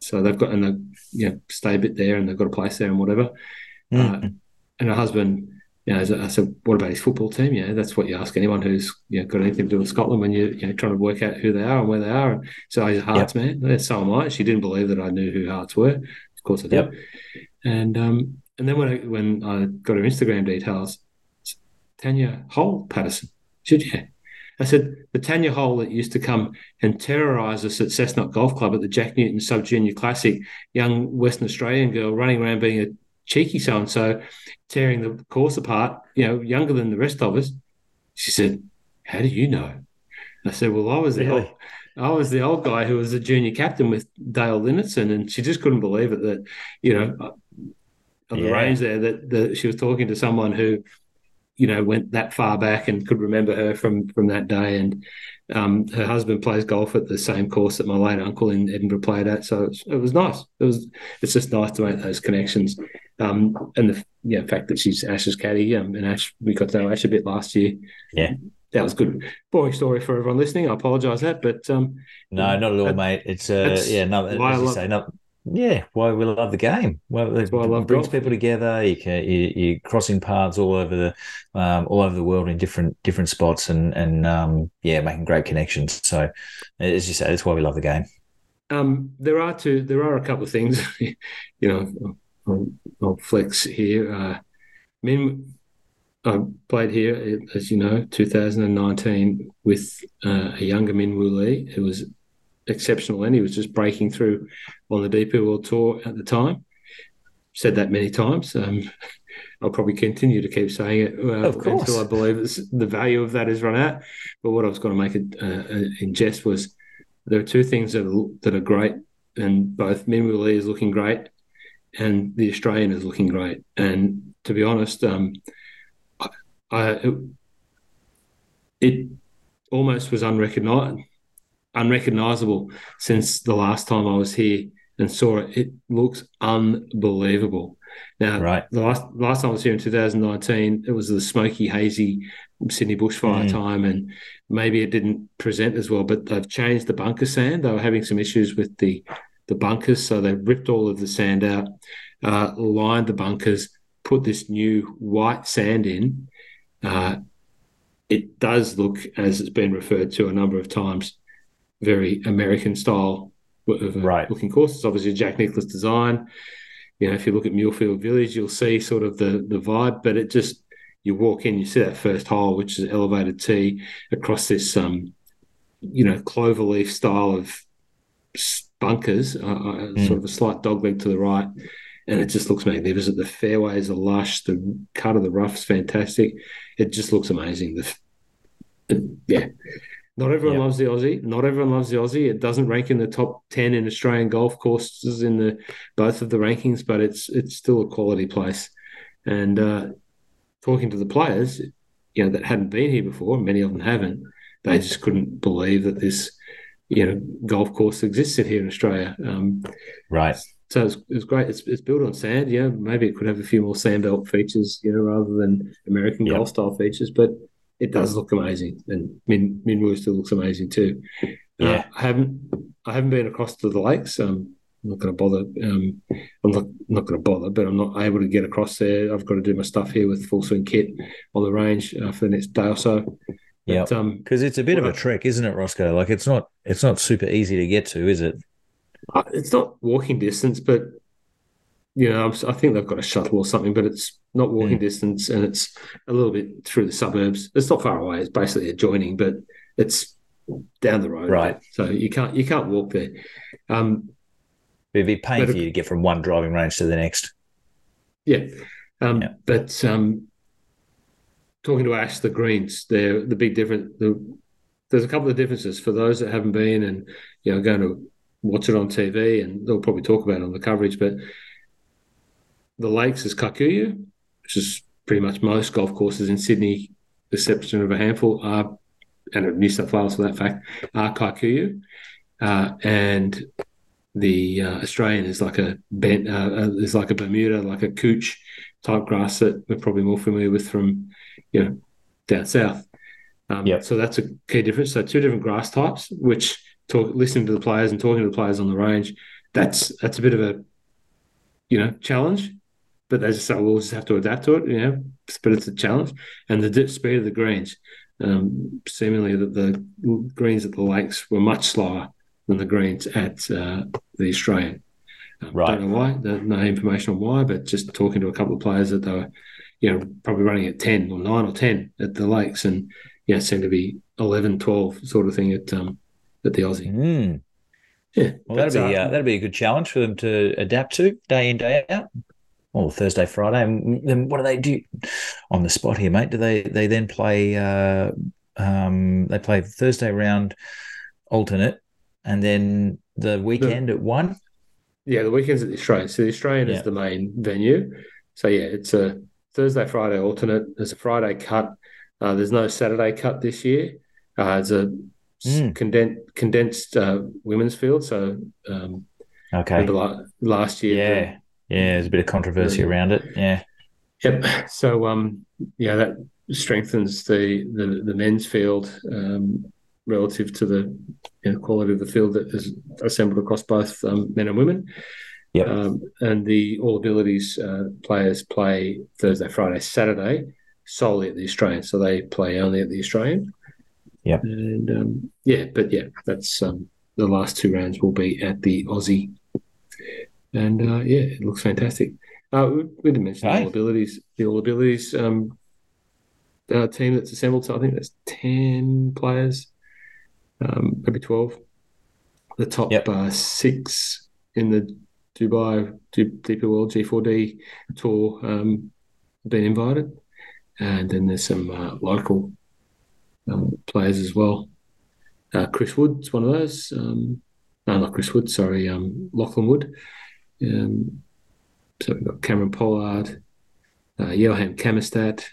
Speaker 1: So they've got and they you know stay a bit there, and they've got a place there and whatever. Mm. Uh, and her husband, you know, I said, what about his football team? Yeah, that's what you ask anyone who's you know, got anything to do with Scotland when you're you know, trying to work out who they are and where they are. And so he's a Hearts yep. man. So am I. She didn't believe that I knew who Hearts were. Of course I did. Yep. And um, and then when I, when I got her Instagram details, Tanya Hole Patterson. She said, yeah. I said, the Tanya Hole that used to come and terrorise us at Cessnock Golf Club at the Jack Newton Sub Junior Classic, young Western Australian girl running around being a cheeky so and so, tearing the course apart, you know, younger than the rest of us. She said, How do you know? I said, Well, I was the really? old, I was the old guy who was a junior captain with Dale Linnetson, and she just couldn't believe it that, you know, on the yeah. range there that, that she was talking to someone who you know went that far back and could remember her from from that day. And um, her husband plays golf at the same course that my late uncle in Edinburgh played at. So it was, it was nice. It was it's just nice to make those connections. Um, and the yeah, fact that she's Ash's caddy um, and Ash we got to know Ash a bit last year.
Speaker 2: Yeah.
Speaker 1: That was good. Boring story for everyone listening. I apologise that, but um,
Speaker 2: no, not at all, mate. It's uh, yeah, no, as you love, say, no, yeah, why we love the game. Well, it brings golf. people together. You can you, are crossing paths all over the um, all over the world in different different spots, and and um, yeah, making great connections. So, as you say, that's why we love the game.
Speaker 1: Um, there are two. There are a couple of things. you know, I'll, I'll flex here. Uh, Min, I played here, as you know, 2019 with uh, a younger Min Woo Lee, who was exceptional and he was just breaking through on the DP World Tour at the time. Said that many times. Um, I'll probably continue to keep saying it uh, until I believe the value of that is run out. But what I was going to make it uh, in jest was there are two things that are, that are great, and both Min Woo Lee is looking great, and the Australian is looking great. And to be honest, um, I, I, it, it almost was unrecognized unrecognizable since the last time I was here and saw it. It looks unbelievable. Now, right. the last last time I was here in 2019, it was the smoky, hazy Sydney bushfire mm. time, and maybe it didn't present as well. But they've changed the bunker sand. They were having some issues with the the bunkers, so they ripped all of the sand out, uh, lined the bunkers, put this new white sand in. Uh, it does look, as it's been referred to a number of times, very American style of right. looking course. It's obviously a Jack Nicklaus design. You know, if you look at Muirfield Village, you'll see sort of the the vibe, but it just you walk in, you see that first hole, which is elevated tee across this um, you know, cloverleaf style of bunkers, uh, mm. sort of a slight dogleg to the right, and it just looks magnificent. The fairways are lush, the cut of the rough is fantastic. It just looks amazing. The, yeah, not everyone yep. loves the Aussie. Not everyone loves the Aussie. It doesn't rank in the top ten in Australian golf courses in the both of the rankings, but it's it's still a quality place. And uh, talking to the players, you know, that hadn't been here before, many of them haven't. They just couldn't believe that this, you know, golf course existed here in Australia. Um,
Speaker 2: right.
Speaker 1: So it's, it's great. It's, it's built on sand. Yeah, maybe it could have a few more sandbelt features, you know, rather than American yep. golf style features, but it does look amazing, and Min Min still looks amazing too. Uh, yeah, uh, I haven't I haven't been across to the lakes. Um, I'm not going to bother. Um, I'm not not going to bother, but I'm not able to get across there. I've got to do my stuff here with full swing kit on the range uh, for the next day or so.
Speaker 2: Yeah, because um, it's a bit of a trek, isn't it, Rossco? Like it's not it's not super easy to get to, is it?
Speaker 1: Uh, it's not walking distance, but you know, I think they've got a shuttle or something, but it's not walking mm. distance and it's a little bit through the suburbs. It's not far away. It's basically adjoining, but it's down the road.
Speaker 2: Right.
Speaker 1: So you can't you can't walk there. Um,
Speaker 2: It'd be pain for you to get from one driving range to the next.
Speaker 1: Yeah. Um, yeah. But um, talking to Ash, the greens, they're the big difference. The, there's a couple of differences for those that haven't been and you know going to watch it on TV, and they'll probably talk about it on the coverage. But the lakes is Kikuyu, which is pretty much most golf courses in Sydney, exception of a handful, are, and New South Wales for that fact, are Kikuyu. Uh, and the uh, Australian is like a bent, uh, uh, is like a Bermuda, like a couch type grass that we're probably more familiar with from, you know, down south. Um,
Speaker 2: Yep.
Speaker 1: So that's a key difference. So two different grass types, which talk listening to the players and talking to the players on the range, that's that's a bit of a you know challenge. But as I say, we'll just have to adapt to it. You know, but it's a challenge. And the dip speed of the greens, um, seemingly that the greens at the lakes were much slower than the greens at uh, the Australian. Um,
Speaker 2: Right.
Speaker 1: Don't know why. There's no information on why, but just talking to a couple of players that they were, you know, probably running at 10 or 9 or 10 at the lakes and, yeah, it seemed to be 11, 12 sort of thing at um, at the Aussie.
Speaker 2: Mm.
Speaker 1: Yeah.
Speaker 2: Well, that'd be
Speaker 1: uh,
Speaker 2: that'd be a good challenge for them to adapt to day in day out. Or Thursday, Friday. And then what do they do on the spot here, mate? Do they they then play? Uh, um, they play Thursday round alternate, and then the weekend at one.
Speaker 1: Yeah, the weekends at the Australian. So the Australian
Speaker 2: Yeah.
Speaker 1: is the main venue. So yeah, it's a Thursday, Friday alternate. There's a Friday cut. Uh, there's no Saturday cut this year. Uh, it's a
Speaker 2: Mm.
Speaker 1: condensed condensed uh, women's field. So um,
Speaker 2: Okay.
Speaker 1: la- last year, the-
Speaker 2: Yeah. Yeah. There's a bit of controversy around it. Yeah.
Speaker 1: Yep. So um, yeah, that strengthens the the, the men's field um, relative to the you know, quality of the field that is assembled across both um, men and women.
Speaker 2: Yep.
Speaker 1: Um, and the all abilities uh, players play Thursday, Friday, Saturday solely at the Australian, so they play only at the Australian.
Speaker 2: Yep.
Speaker 1: And um, yeah, but yeah, that's um, the last two rounds will be at the Aussie, and uh, yeah, it looks fantastic. Uh, we, we didn't mention the all abilities. The all abilities um, uh, team that's assembled. So I think that's ten players, um, maybe twelve. The top
Speaker 2: Yep.
Speaker 1: uh, six in the Dubai DP World G4D tour um, been invited, and then there's some uh, local um, players as well. Uh, Chris Wood's one of those. Um, no, not Chris Wood. Sorry, um, Lachlan Wood. Um, so we've got Cameron Pollard, uh, Johan Kammerstad,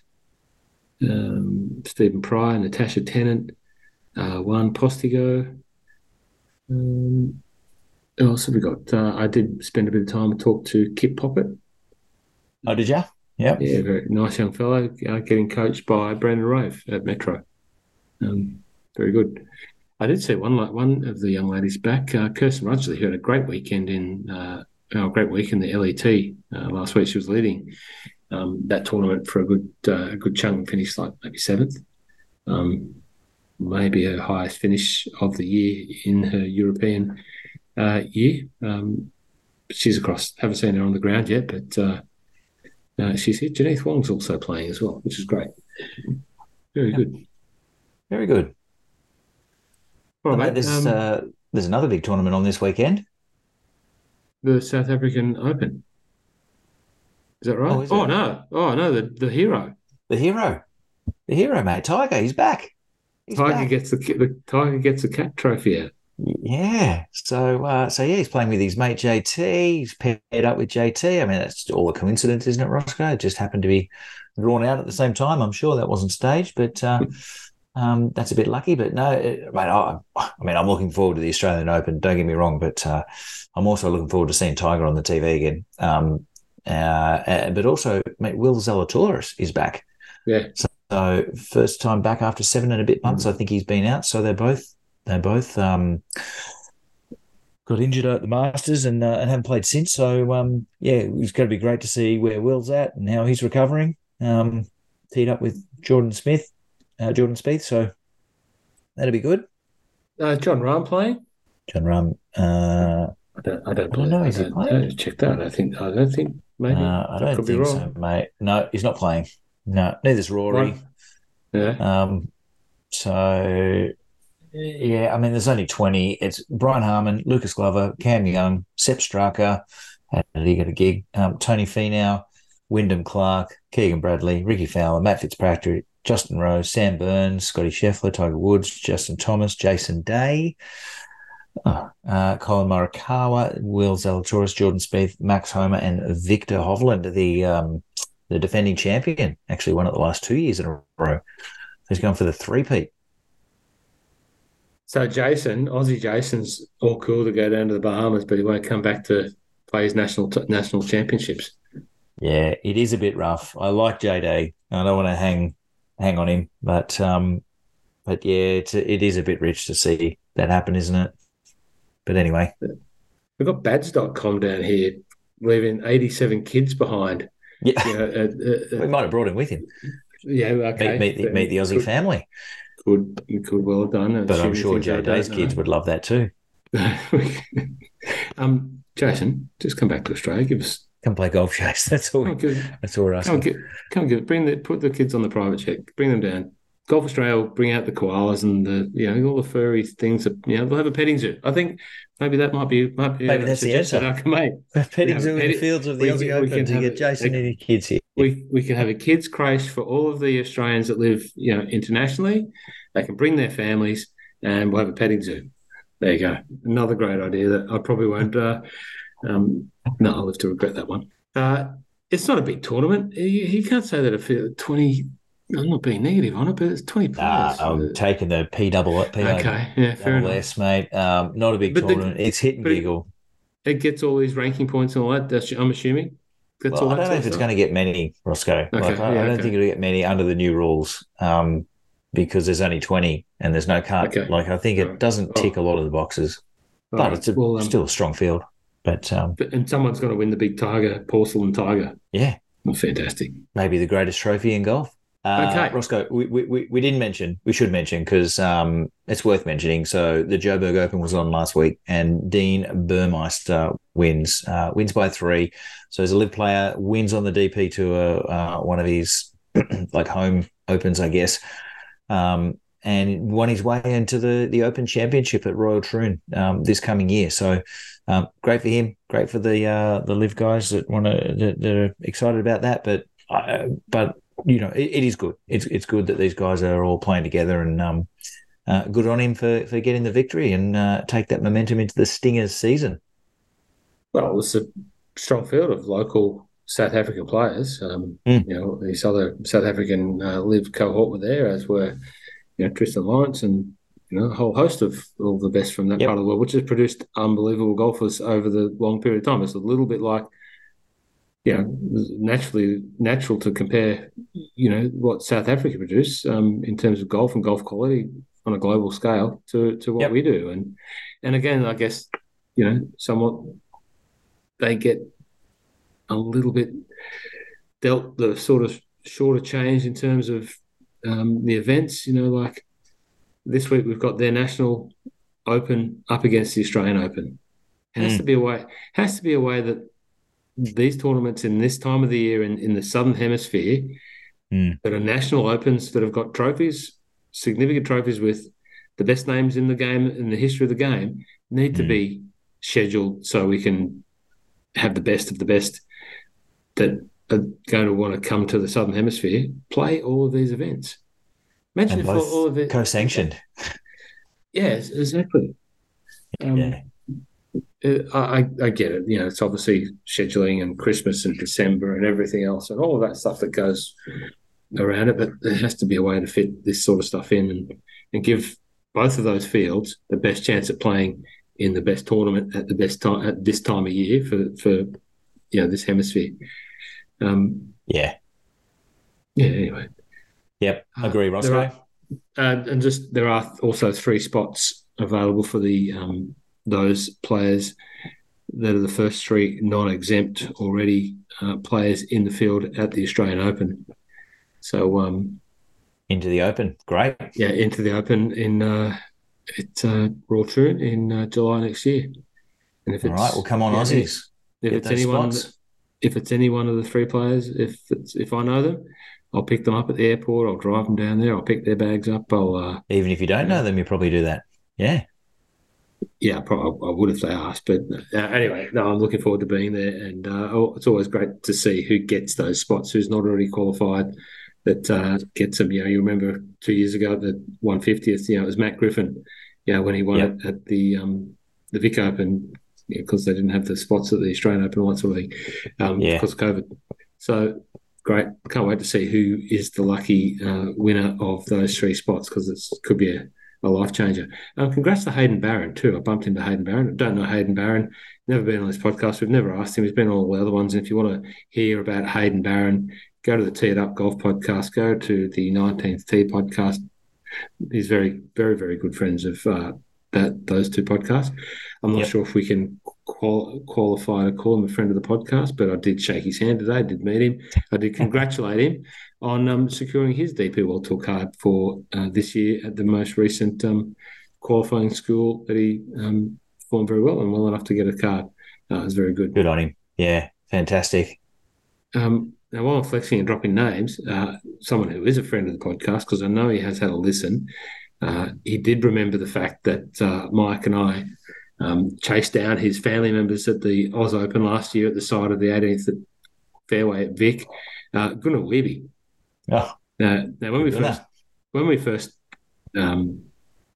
Speaker 1: um, Stephen Pryor, Natasha Tennant, uh, Juan Postigo. Um, who else have we got? Uh, I did spend a bit of time and talk to Kipp Popert.
Speaker 2: Oh, did you? Yeah.
Speaker 1: Yeah, very nice young fellow, uh, getting coached by Brandon Rove at Metro. Um, very good. I did see one like one of the young ladies back, uh, Kirsten Rudgley, who had a great weekend in uh, a great week in the LET uh, last week. She was leading um, that tournament for a good uh, a good chunk, finished like maybe seventh. Um, maybe her highest finish of the year in her European uh, year. Um, she's across. Haven't seen her on the ground yet, but uh, uh, she's here. Jeneath Wong's also playing as well, which is great. Very good.
Speaker 2: Very good.
Speaker 1: All
Speaker 2: Mate, there's
Speaker 1: Um,
Speaker 2: uh, there's another big tournament on this weekend.
Speaker 1: the South African Open. Is that right?
Speaker 2: Oh, is
Speaker 1: oh no! Oh no! The the hero
Speaker 2: The hero, the hero, mate. Tiger, he's back. He's
Speaker 1: Tiger
Speaker 2: back.
Speaker 1: gets the the Tiger gets a cat trophy out.
Speaker 2: Yeah. So, uh, so yeah, he's playing with his mate JT. He's paired up with JT. I mean, that's all a coincidence, isn't it, Rossco? It just happened to be drawn out at the same time. I'm sure that wasn't staged, but uh, um, that's a bit lucky. But no, it, mate, I, I mean, I'm looking forward to the Australian Open. Don't get me wrong, but uh, I'm also looking forward to seeing Tiger on the TV again. Um, uh, uh, but also, mate, Will Zalatoris is back.
Speaker 1: Yeah.
Speaker 2: So first time back after seven and a bit months, I think he's been out. So they're both they both um, got injured at the Masters and uh, and haven't played since. So um, yeah, it's going to be great to see where Will's at and how he's recovering. Um, teed up with Jordan Smith, uh, Jordan Spieth. So that'll be good.
Speaker 1: Uh, Jon Rahm playing?
Speaker 2: Jon Rahm. Uh,
Speaker 1: I don't. I don't,
Speaker 2: I don't know,
Speaker 1: I don't,
Speaker 2: playing?
Speaker 1: I don't check that. I think. I don't think. Maybe.
Speaker 2: uh, I don't
Speaker 1: Could be
Speaker 2: think
Speaker 1: wrong.
Speaker 2: so, mate. No, he's not playing. No, neither's Rory.
Speaker 1: One. Yeah.
Speaker 2: Um, so yeah, I mean, there's only 20. It's Brian Harman, Lucas Glover, Cam Young, Sepp Straka. Did he get a gig? Um, Tony Finau, Wyndham Clark, Keegan Bradley, Rickie Fowler, Matt Fitzpatrick, Justin Rose, Sam Burns, Scotty Scheffler, Tiger Woods, Justin Thomas, Jason Day, uh, uh, Collin Morikawa, Will Zalatoris, Jordan Spieth, Max Homa, and Viktor Hovland, the um, the defending champion. Actually, won it the last two years in a row. He's going for the three-peat.
Speaker 1: So Jason, Aussie Jason's all cool to go down to the Bahamas, but he won't come back to play his national national championships.
Speaker 2: Yeah, it is a bit rough. I like JD. I don't want to hang hang on him, but um, but yeah, it's a, it is a bit rich to see that happen, isn't it? But anyway,
Speaker 1: we've got Badge.com down here, leaving 87 kids behind.
Speaker 2: Yeah, you know, uh, uh, we might have brought him with him.
Speaker 1: Yeah, okay.
Speaker 2: Meet, meet, the, meet the Aussie family.
Speaker 1: Could could well have done.
Speaker 2: But I'm sure Joe Day's kids would love that too.
Speaker 1: um, Jason, just come back to Australia. Give us
Speaker 2: come play golf, Chase. That's all. Give, that's all we're asking.
Speaker 1: Come, get, come get, bring the put the kids on the private jet. Bring them down. Golf Australia will bring out the koalas and the you know all the furry things. That, you know they'll have a petting zoo. I think maybe that might be might be
Speaker 2: maybe that's the answer.
Speaker 1: That I can make.
Speaker 2: A petting zoo in the fields of the Aussie Open to get Jason and his kids here.
Speaker 1: We we can have a kids crash for all of the Australians that live you know internationally. They can bring their families and we'll have a petting zoo. There you go. Another great idea that I probably won't. Uh, um, no, I'll have to regret that one. Uh, it's not a big tournament. You, you can't say that if 20 I'm not being negative on it, but it's 20 players.
Speaker 2: Nah, I'm taking the P double
Speaker 1: Okay, yeah, fair enough.
Speaker 2: S, mate. Um, not a big but tournament. The, it's hit and giggle.
Speaker 1: It, it, gets all these ranking points and all that. That's, I'm assuming.
Speaker 2: That's well, all I don't know if it's going to get many, Rossco. Okay, like, I, yeah, I, don't okay. think it'll get many under the new rules um, because there's only 20 and there's no cut. Okay. Like, I think it doesn't oh. tick a lot of the boxes, all but right. it's a, well, um, still a strong field. But, um,
Speaker 1: but and someone's going to win the big tiger, porcelain tiger.
Speaker 2: Yeah.
Speaker 1: Well, fantastic.
Speaker 2: Maybe the greatest trophy in golf. Uh, okay, Rossco, we, we, we didn't mention, we should mention because um, it's worth mentioning. So the Joburg Open was on last week, and Dean Burmeister wins, uh, wins by three. So as a LIV player, wins on the DP Tour, uh, one of his like home opens, I guess, um, and won his way into the the Open Championship at Royal Troon um, this coming year. So um, great for him, great for the uh, the LIV guys that want to that, that, are excited about that. But uh, but you know, it, it is good. It's it's good that these guys are all playing together, and um, uh, good on him for for getting the victory and uh, take that momentum into the Stingers season.
Speaker 1: Well, it's a strong field of local South African players. Um, mm. You know, these other South African uh, LIV cohort were there, as were you know Thriston Lawrence and you know a whole host of all the best from that yep. part of the world, which has produced unbelievable golfers over the long period of time. It's a little bit like you know, naturally natural to compare, you know, what South Africa produce um, in terms of golf and golf quality on a global scale to to what yep. we do. And and again, I guess, you know, somewhat they get a little bit dealt the sort of shorter change in terms of um, the events. You know, like this week we've got their national open up against the Australian Open. It Has mm. to be a way. Has to be a way that these tournaments in this time of the year in, in the southern hemisphere
Speaker 2: mm.
Speaker 1: that are national opens that have got trophies, significant trophies with the best names in the game in the history of the game, need mm. to be scheduled so we can have the best of the best that are going to want to come to the southern hemisphere play all of these events.
Speaker 2: Imagine and if all of it co-sanctioned.
Speaker 1: Yes, exactly. Um, yeah. I, I get it. You know, it's obviously scheduling and Christmas and December and everything else and all of that stuff that goes around it. But there has to be a way to fit this sort of stuff in and, and give both of those fields the best chance at playing in the best tournament at the best time at this time of year for for you know this hemisphere. Um,
Speaker 2: yeah.
Speaker 1: Yeah. Anyway.
Speaker 2: Yep. Uh, Agree, Rossco. Uh,
Speaker 1: and just there are also three spots available for the um, those players that are the first three non-exempt already uh, players in the field at the Australian Open. So um,
Speaker 2: into the Open, great.
Speaker 1: Yeah, into the Open in uh, at uh, Royal Troon in uh, July next year.
Speaker 2: And if it's, All right, well, come on, yeah, Aussies.
Speaker 1: If, it's anyone, if it's any one of the three players, if if I know them, I'll pick them up at the airport. I'll drive them down there. I'll pick their bags up. I'll uh,
Speaker 2: even if you don't know them, you probably do that. Yeah
Speaker 1: yeah, probably I would if they asked. But uh, anyway, no, I'm looking forward to being there, and uh, oh, it's always great to see who gets those spots, who's not already qualified, that uh, gets them. You know, you remember two years ago the 150th. You know, it was Matt Griffin. You know, when he won yep. it at the um, the Vic Open because they didn't have the spots at the Australian Open and that sort of thing um, yeah. because of COVID. So great! Can't wait to see who is the lucky uh, winner of those three spots because it could be a a life changer. Um, congrats to Hayden Barron too. I bumped into Hayden Barron. Don't know Hayden Barron. Never been on this podcast. We've never asked him. He's been on all the other ones. And if you want to hear about Hayden Barron, go to the Tee It Up Golf podcast. Go to the 19th Tee podcast. he's very, very, very good friends of uh, that those two podcasts. I'm not yep. sure if we can qual- qualify to call him a friend of the podcast, but I did shake his hand today. I did meet him. I did congratulate him on um, securing his DP World Tour card for uh, this year at the most recent um, qualifying school that he um, performed very well and well enough to get a card. Uh, it was very good.
Speaker 2: Good on him. Yeah, fantastic.
Speaker 1: Um, now, while I'm flexing and dropping names, uh, someone who is a friend of the podcast, because I know he has had a listen, uh, he did remember the fact that uh, Mike and I um, chased down his family members at the Oz Open last year at the side of the 18th fairway at Vic. Uh, Gunnar Wiebe. Oh, now, now when we first when we first um,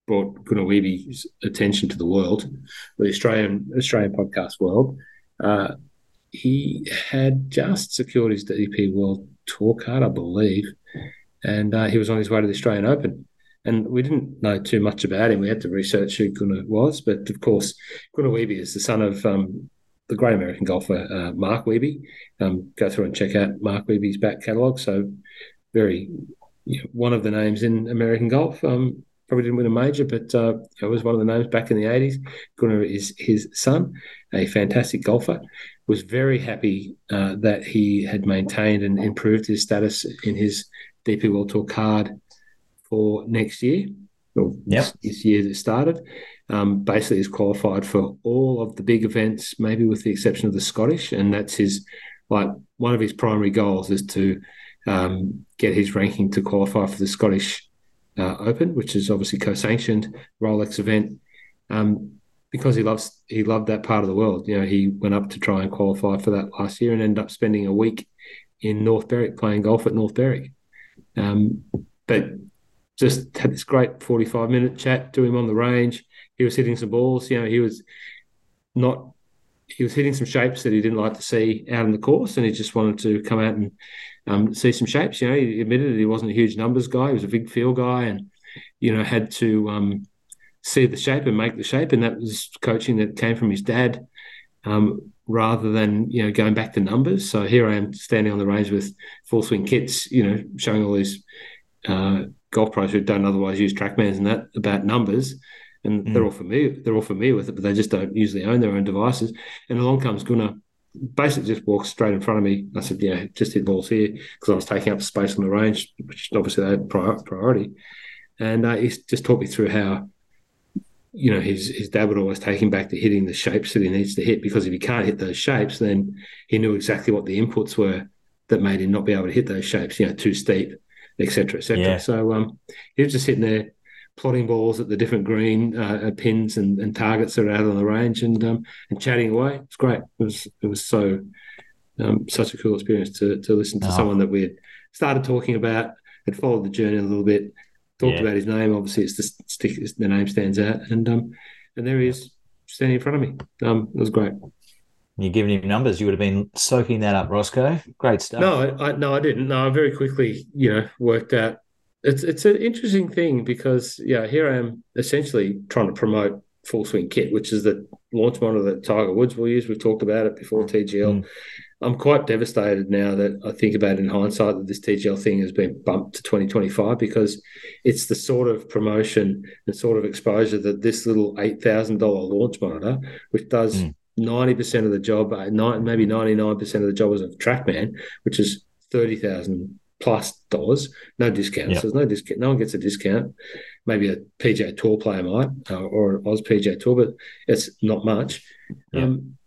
Speaker 1: brought Gunnar Wiebe's attention to the world, the Australian Australian podcast world, uh, he had just secured his DP World Tour card, I believe, and uh, he was on his way to the Australian Open. And we didn't know too much about him. We had to research who Gunnar was, but of course, Gunnar Wiebe is the son of um, the great American golfer uh, Mark Wiebe. Um, go through and check out Mark Wiebe's back catalogue. So, very you know, one of the names in American golf. Um, probably didn't win a major, but uh, it was one of the names back in the 80s. Gunnar is his son, a fantastic golfer. Was very happy uh, that he had maintained and improved his status in his DP World Tour card for next year, or yep. this, year that started. Um, basically, is qualified for all of the big events, maybe with the exception of the Scottish, and that's his like one of his primary goals is to um, get his ranking to qualify for the Scottish uh, Open, which is obviously co-sanctioned Rolex event. Um, because he loves he loved that part of the world. You know, he went up to try and qualify for that last year and ended up spending a week in North Berwick playing golf at North Berwick. Um, but just had this great 45 minute chat to him on the range. He was hitting some balls. You know, he was not, he was hitting some shapes that he didn't like to see out in the course, and he just wanted to come out and um, see some shapes. You know, he admitted he wasn't a huge numbers guy. He was a big feel guy, and you know had to um, see the shape and make the shape, and that was coaching that came from his dad. Um, rather than you know going back to numbers, so here I am standing on the range with full swing kits, you know, showing all these uh, golf pros who don't otherwise use trackmans and that about numbers, and mm. they're all familiar. They're all familiar with it, but they just don't usually own their own devices. And along comes Gunnar, basically just walked straight in front of me. I said, "Yeah, just hit balls here," because I was taking up space on the range, which obviously they had priority. And uh, he just taught me through how, you know, his his dad would always take him back to hitting the shapes that he needs to hit, because if he can't hit those shapes, then he knew exactly what the inputs were that made him not be able to hit those shapes. You know, too steep etc., etc. Yeah. So um, he was just sitting there plotting balls at the different green uh, pins and, and, targets that are out on the range and um, and chatting away. It's great. It was it was so um, such a cool experience to to listen to oh. someone that we had started talking about, had followed the journey a little bit, talked yeah. about his name. Obviously, it's the stick. The name stands out, and um, and there he is standing in front of me. Um, it was great
Speaker 2: you're giving him numbers, you would have been soaking that up, Rossco. Great stuff.
Speaker 1: No, I, no, I didn't. No, I very quickly, you know, worked out. It's it's an interesting thing because yeah, here I am essentially trying to promote full swing kit, which is the launch model that Tiger Woods will use. We've talked about it before TGL. Mm. I'm quite devastated now that I think about in hindsight that this TGL thing has been bumped to 2025 because it's the sort of promotion and sort of exposure that this little $8,000 launch monitor, which does mm ninety percent of the job, uh, maybe ninety nine percent of the job was a TrackMan, which is thirty thousand plus dollars, no discounts. Yep. There's no discount. No one gets a discount. Maybe a PGA Tour player might, uh, or an Oz PGA Tour, but it's not much. Yep. Um,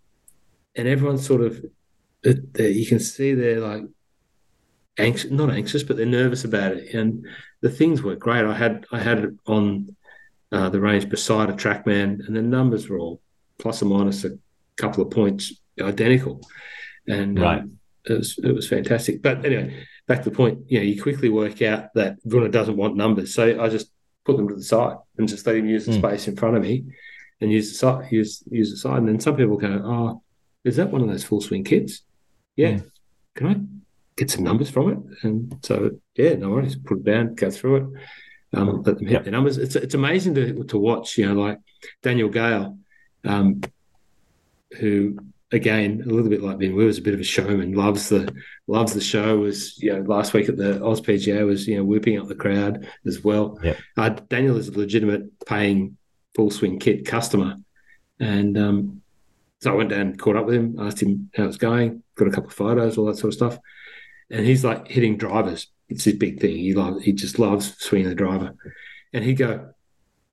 Speaker 1: and everyone's sort of, you can see they're like anxious, not anxious, but they're nervous about it. And the things were great. I had I had it on uh, the range beside a TrackMan, and the numbers were all plus or minus a couple of points identical, and um, right. um, it was it was fantastic. But anyway, back to the point. You know, you quickly work out that Gunnar doesn't want numbers, so I just put them to the side and just let him use the mm. space in front of me and use the side, use use the side. And then some people go, "Oh, is that one of those full swing kits?" Yeah. Mm. Can I get some numbers from it? And so, yeah, no worries. Put it down, go through it, um, let them hit yep. the numbers. It's it's amazing to to watch. You know, like Daniel Gale. Um, who again, a little bit like Min Woo was a bit of a showman. Loves the loves the show. Was you know last week at the Oz PGA was you know whooping up the crowd as well.
Speaker 2: Yep.
Speaker 1: Uh, Daniel is a legitimate paying full swing kit customer, and um, so I went down caught up with him, asked him how it's going, got a couple of photos, all that sort of stuff, and he's like hitting drivers. It's his big thing. He loves he just loves swinging the driver, and he'd go,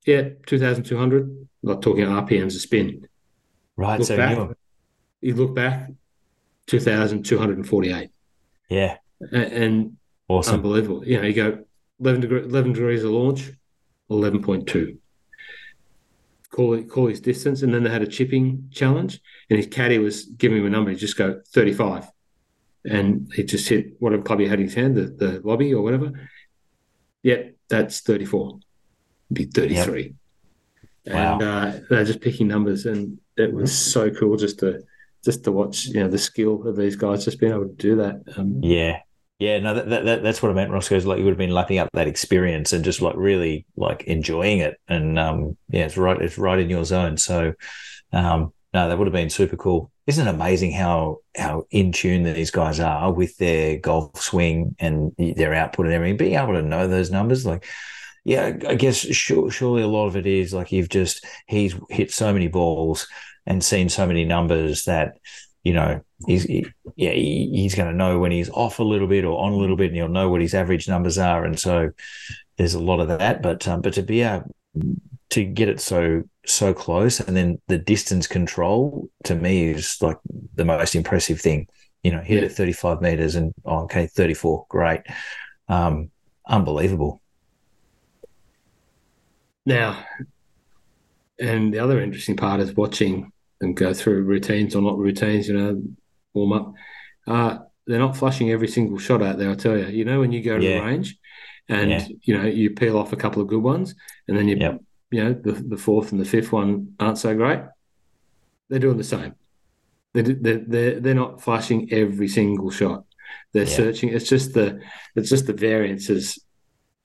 Speaker 1: yeah, two thousand two hundred. Not talking RPMs a spin.
Speaker 2: Right.
Speaker 1: Look
Speaker 2: so
Speaker 1: back,
Speaker 2: you,
Speaker 1: look back, 2,248.
Speaker 2: yeah,
Speaker 1: And
Speaker 2: awesome.
Speaker 1: unbelievable. You know, you go 11, degree, 11 degrees of launch, 11.2. Call it, call his distance. And then they had a chipping challenge, and his caddy was giving him a number. He'd just go 35. And he just hit whatever club he had in his hand, the, the lobby or whatever. Yep, that's 34. It'd be 33. And uh, they're just picking numbers. And it was so cool just to just to watch, you know, the skill of these guys just being able to do that. Um,
Speaker 2: Yeah. Yeah, no, that, that, that that's what I meant, Rossco. Is like you would have been lapping up that experience and just like really like enjoying it, and um, yeah, it's right, it's right in your zone. So, um, no, that would have been super cool. Isn't it amazing how how in tune that these guys are with their golf swing and their output and everything? Being able to know those numbers, like, yeah, I guess sure, surely a lot of it is like you've just he's hit so many balls and seen so many numbers that you know he's he, yeah he, he's going to know when he's off a little bit or on a little bit and he'll know what his average numbers are and so there's a lot of that. But um, but to be able to get it so so close and then the distance control to me is like the most impressive thing. You know hit
Speaker 1: Yeah.
Speaker 2: at 35 meters and oh, okay 34 great. Um unbelievable.
Speaker 1: Now, and the other interesting part is watching them go through routines or not routines, you know, warm up. Uh, they're not flushing every single shot out there, I tell you. You know, when you go to
Speaker 2: Yeah.
Speaker 1: the range and,
Speaker 2: Yeah.
Speaker 1: you know, you peel off a couple of good ones and then you,
Speaker 2: Yep.
Speaker 1: you know, the, the fourth and the fifth one aren't so great. They're doing the same. They're, they're, they're, they're not flushing every single shot. They're
Speaker 2: Yeah.
Speaker 1: searching. It's just the, it's just the variances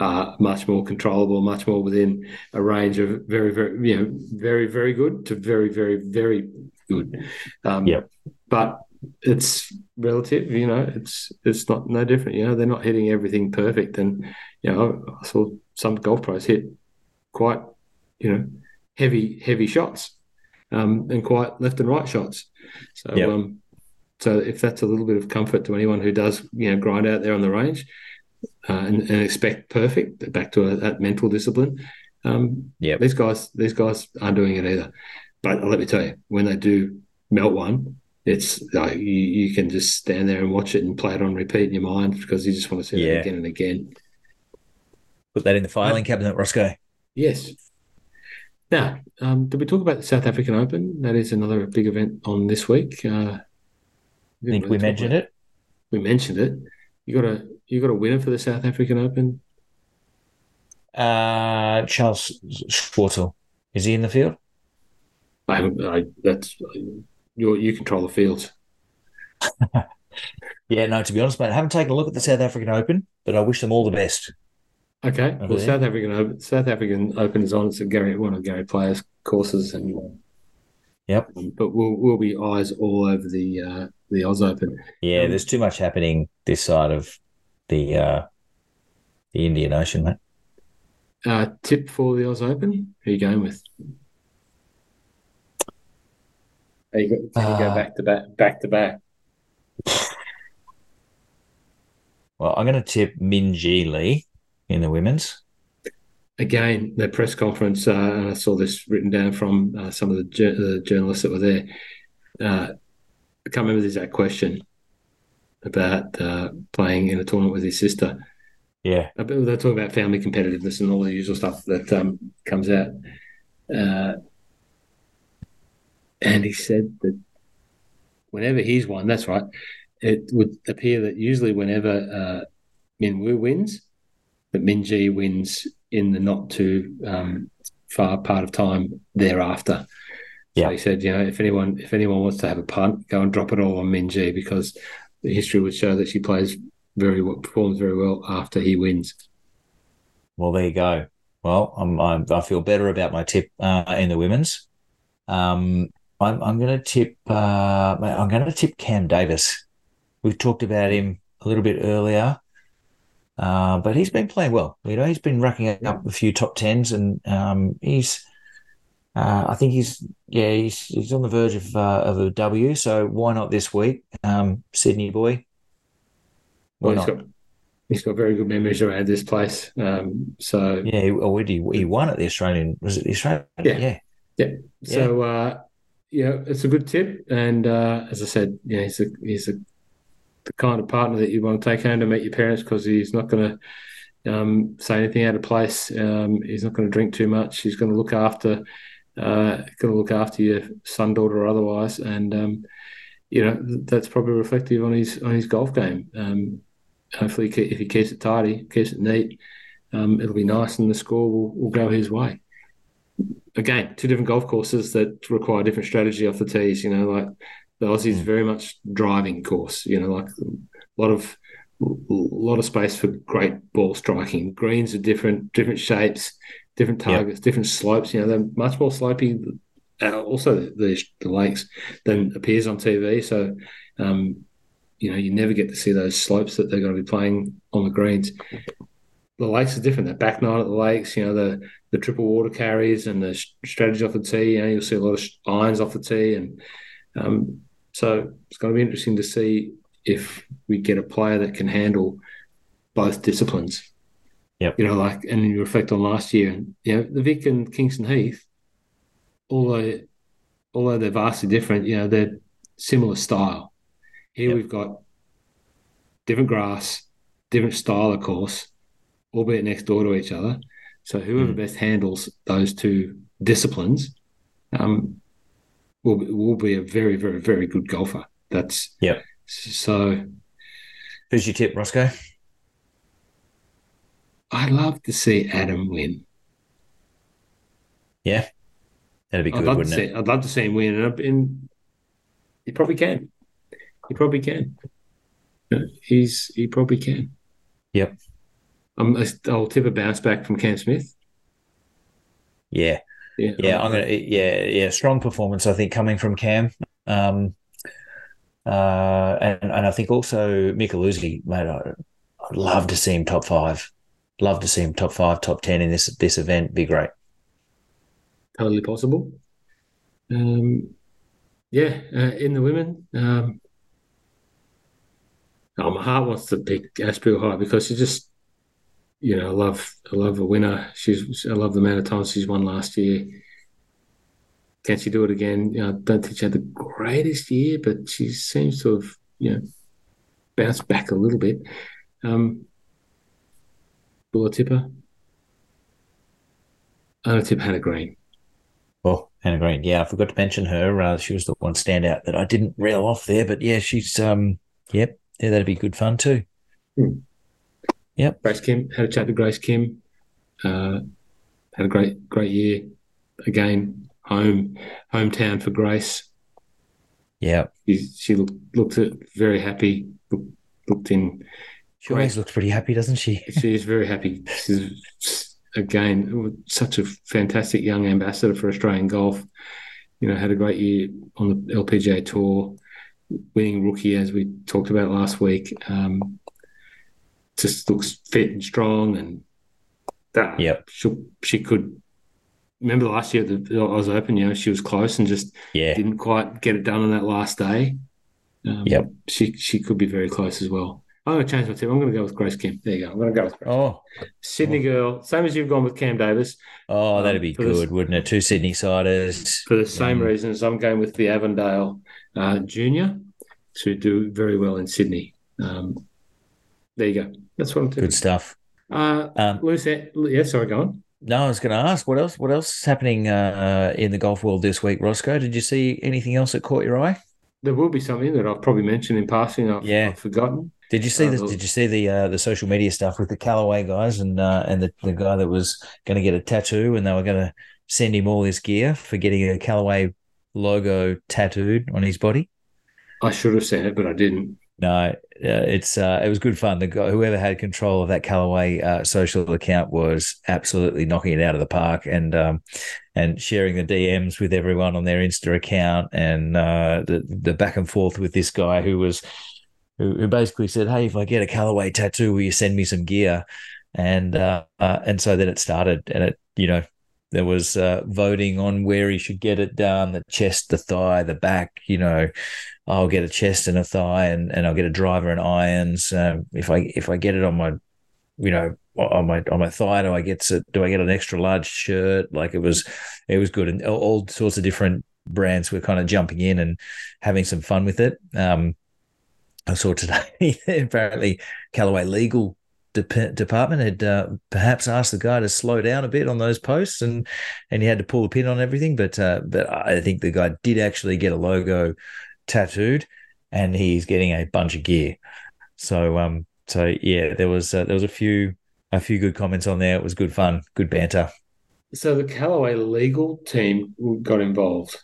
Speaker 1: are much more controllable, much more within a range of very, very, you know, very, very good to very, very, very good. Um,
Speaker 2: Yep.
Speaker 1: But it's relative, you know. It's it's not no different. You know, they're not hitting everything perfect, and you know, I saw some golf pros hit quite, you know, heavy, heavy shots, um, and quite left and right shots. So,
Speaker 2: Yep.
Speaker 1: um, so if that's a little bit of comfort to anyone who does, you know, grind out there on the range, uh, and, and expect perfect, back to a, that mental discipline. Um,
Speaker 2: Yep.
Speaker 1: these guys, these guys aren't doing it either. But let me tell you, when they do melt one, it's like you, you can just stand there and watch it and play it on repeat in your mind because you just want to see
Speaker 2: Yeah.
Speaker 1: it again and again.
Speaker 2: put that in the filing cabinet rossco
Speaker 1: Yes. Now, um, did we talk about the South African Open? That is another big event on this week. Uh,
Speaker 2: i think we mentioned it
Speaker 1: We mentioned it. You got a you got a winner for the South African Open.
Speaker 2: uh charl schwartzel is he in the field
Speaker 1: I haven't. I, that's you. You control the field.
Speaker 2: Yeah, no, to be honest, mate, I haven't taken a look at the South African Open, but I wish them all the best.
Speaker 1: Okay.
Speaker 2: Over
Speaker 1: Well,
Speaker 2: there.
Speaker 1: South African Open, South African Open is on. It's a Gary one of Gary Player's courses, and
Speaker 2: Yep.
Speaker 1: But we'll we'll be eyes all over the uh, the Oz Open.
Speaker 2: Yeah,
Speaker 1: Um,
Speaker 2: there's too much happening this side of the uh the Indian Ocean, mate.
Speaker 1: Uh, tip for the Oz Open? Who are you going with? Are you go, can you go
Speaker 2: Uh,
Speaker 1: back to back back to back?
Speaker 2: Well, I'm going to tip Minjee Lee in the women's.
Speaker 1: Again, the press conference, uh, and I saw this written down from uh, some of the, jour- the journalists that were there. I can't remember the exact question about uh, playing in a tournament with his sister.
Speaker 2: Yeah,
Speaker 1: They're talking about family competitiveness and all the usual stuff that um, comes out. Uh, and he said that whenever he's won, that's right, it would appear that usually whenever uh, Min Woo wins, that Minjee wins in the not too um, far part of time thereafter.
Speaker 2: Yeah.
Speaker 1: So he said, you know, if anyone if anyone wants to have a punt, go and drop it all on Minjee because the history would show that she plays very well, performs very well after he wins.
Speaker 2: well, there you go. Well, I'm, I'm I feel better about my tip uh, in the women's. Um, I'm, I'm going to tip. Uh, I'm going to tip Cam Davis. We've talked about him a little bit earlier, uh, but he's been playing well. You know, he's been racking up a few top tens, and um, he's. Uh, I think he's yeah he's he's on the verge of uh, of a W. So why not this week, um, Sydney boy?
Speaker 1: Why well, he's not? got he's got very good memories around this place. Um, so
Speaker 2: yeah, he, oh, he won at the Australian. Was it the Australian?
Speaker 1: Yeah, yeah, yeah. So uh, yeah, it's a good tip, and uh, as I said, yeah, he's a he's a the kind of partner that you want to take home to meet your parents because he's not going to um, say anything out of place. Um, he's not going to drink too much. He's going to look after uh, going to look after your son, daughter, or otherwise, and um, you know that's probably reflective on his on his golf game. Um, hopefully, if he keeps it tidy, keeps it neat, um, it'll be nice, and the score will, will go his way. Again, two different golf courses that require different strategy off the tees. You know, like the Aussie's mm. very much driving course. You know, like a lot of a lot of space for great ball striking. Greens are different, different shapes, different targets, yep. different slopes. You know, they're much more slopey. Uh, also, the, the lakes than appears on TV. So, um, you know, you never get to see those slopes that they're going to be playing on the greens. The lakes are different. The back nine at the lakes, you know, the the triple water carries and the strategy off the tee. You know, you'll see a lot of irons off the tee, and um, so it's going to be interesting to see if we get a player that can handle both disciplines.
Speaker 2: Yep.
Speaker 1: You know, like, and you reflect on last year, and you know, the Vic and Kingston Heath, although although they're vastly different, you know, they're similar style. Here yep. we've got different grass, different style of course, albeit next door to each other. So whoever mm. best handles those two disciplines um, will will be a very, very, very good golfer. That's
Speaker 2: yeah.
Speaker 1: So,
Speaker 2: who's your tip, Rossco?
Speaker 1: I'd love to see Adam win.
Speaker 2: Yeah, that'd be good,
Speaker 1: I'd
Speaker 2: wouldn't
Speaker 1: see,
Speaker 2: it?
Speaker 1: I'd love to see him win, and, and he probably can. He probably can. He's he probably can.
Speaker 2: Yep.
Speaker 1: Um, I'll tip a bounce back from Cam Smith.
Speaker 2: Yeah, yeah, yeah. I'm gonna yeah yeah strong performance. I think coming from Cam. Um, uh, and and I think also Micheluzzi, mate. I'd love to see him top five. Love to see him top five, top ten in this this event. Be great.
Speaker 1: Totally possible. Um, yeah, uh, in the women, um, oh, my heart wants to pick Ash Buhai because she just, you know, I love I love a winner. She's I love the amount of times she's won last year. Can she do it again? You know, I don't think she had the greatest year, but she seems to have, you know, bounced back a little bit. Um, Bula Tipper. I'm going to tip Hannah Green.
Speaker 2: Oh, Hannah Green. Yeah, I forgot to mention her. Uh, she was the one standout that I didn't reel off there, but yeah, she's um, yep, yeah, that'd be good fun too.
Speaker 1: Hmm.
Speaker 2: Yep.
Speaker 1: Grace Kim had a chat to Grace Kim. Uh, had a great great year. Again, home hometown for Grace.
Speaker 2: Yeah,
Speaker 1: she, she looked looked very happy. Looked, looked in
Speaker 2: she always looks pretty happy, doesn't she?
Speaker 1: she is very happy. She's again such a fantastic young ambassador for Australian golf. You know, had a great year on the LPGA tour, winning rookie as we talked about last week. Um, just looks fit and strong, and that.
Speaker 2: Yep.
Speaker 1: She she could. Remember last year at the Oz Open, you know, she was close and just
Speaker 2: yeah.
Speaker 1: didn't quite get it done on that last day.
Speaker 2: Um, yep.
Speaker 1: She she could be very close as well. I'm going to change my tip. I'm going to go with Grace Kim. There you go. I'm going to go with Grace.
Speaker 2: Oh,
Speaker 1: Sydney oh. girl, same as you've gone with Cam Davis.
Speaker 2: Oh, that'd be um, good, wouldn't it? Two Sydney siders
Speaker 1: for the same mm. reasons. I'm going with the Avondale uh, Junior to do very well in Sydney. Um, there you go. That's what I'm doing.
Speaker 2: Good stuff.
Speaker 1: Uh, um, Lucy, yeah, sorry, go on.
Speaker 2: No, I was going to ask what else. What else is happening uh, in the golf world this week, Rossco? Did you see anything else that caught your eye?
Speaker 1: There will be something that I've probably mentioned in passing. I've, yeah. I've forgotten.
Speaker 2: Did you see uh, this? Did you see the uh, the social media stuff with the Callaway guys and uh, and the, the guy that was going to get a tattoo and they were going to send him all this gear for getting a Callaway logo tattooed on his body?
Speaker 1: I should have said it, but I didn't.
Speaker 2: No, it's uh, it was good fun. The guy, whoever had control of that Callaway uh, social account was absolutely knocking it out of the park, and um, and sharing the DMs with everyone on their Insta account, and uh, the the back and forth with this guy who was who, who basically said, "Hey, if I get a Callaway tattoo, will you send me some gear?" And uh, uh, and so then it started, and it you know there was uh, voting on where he should get it done the chest, the thigh, the back. You know, I'll get a chest and a thigh, and, and I'll get a driver and irons. Um, if I if I get it on my, you know, on my on my thigh, do I get do I get an extra large shirt? Like it was, it was good, and all sorts of different brands were kind of jumping in and having some fun with it. Um, I saw today apparently Callaway Legal de- department had uh, perhaps asked the guy to slow down a bit on those posts, and and he had to pull the pin on everything. But uh, but I think the guy did actually get a logo tattooed, and he's getting a bunch of gear. So um so yeah, there was uh, there was a few a few good comments on there. It was good fun, good banter.
Speaker 1: So the Callaway legal team got involved.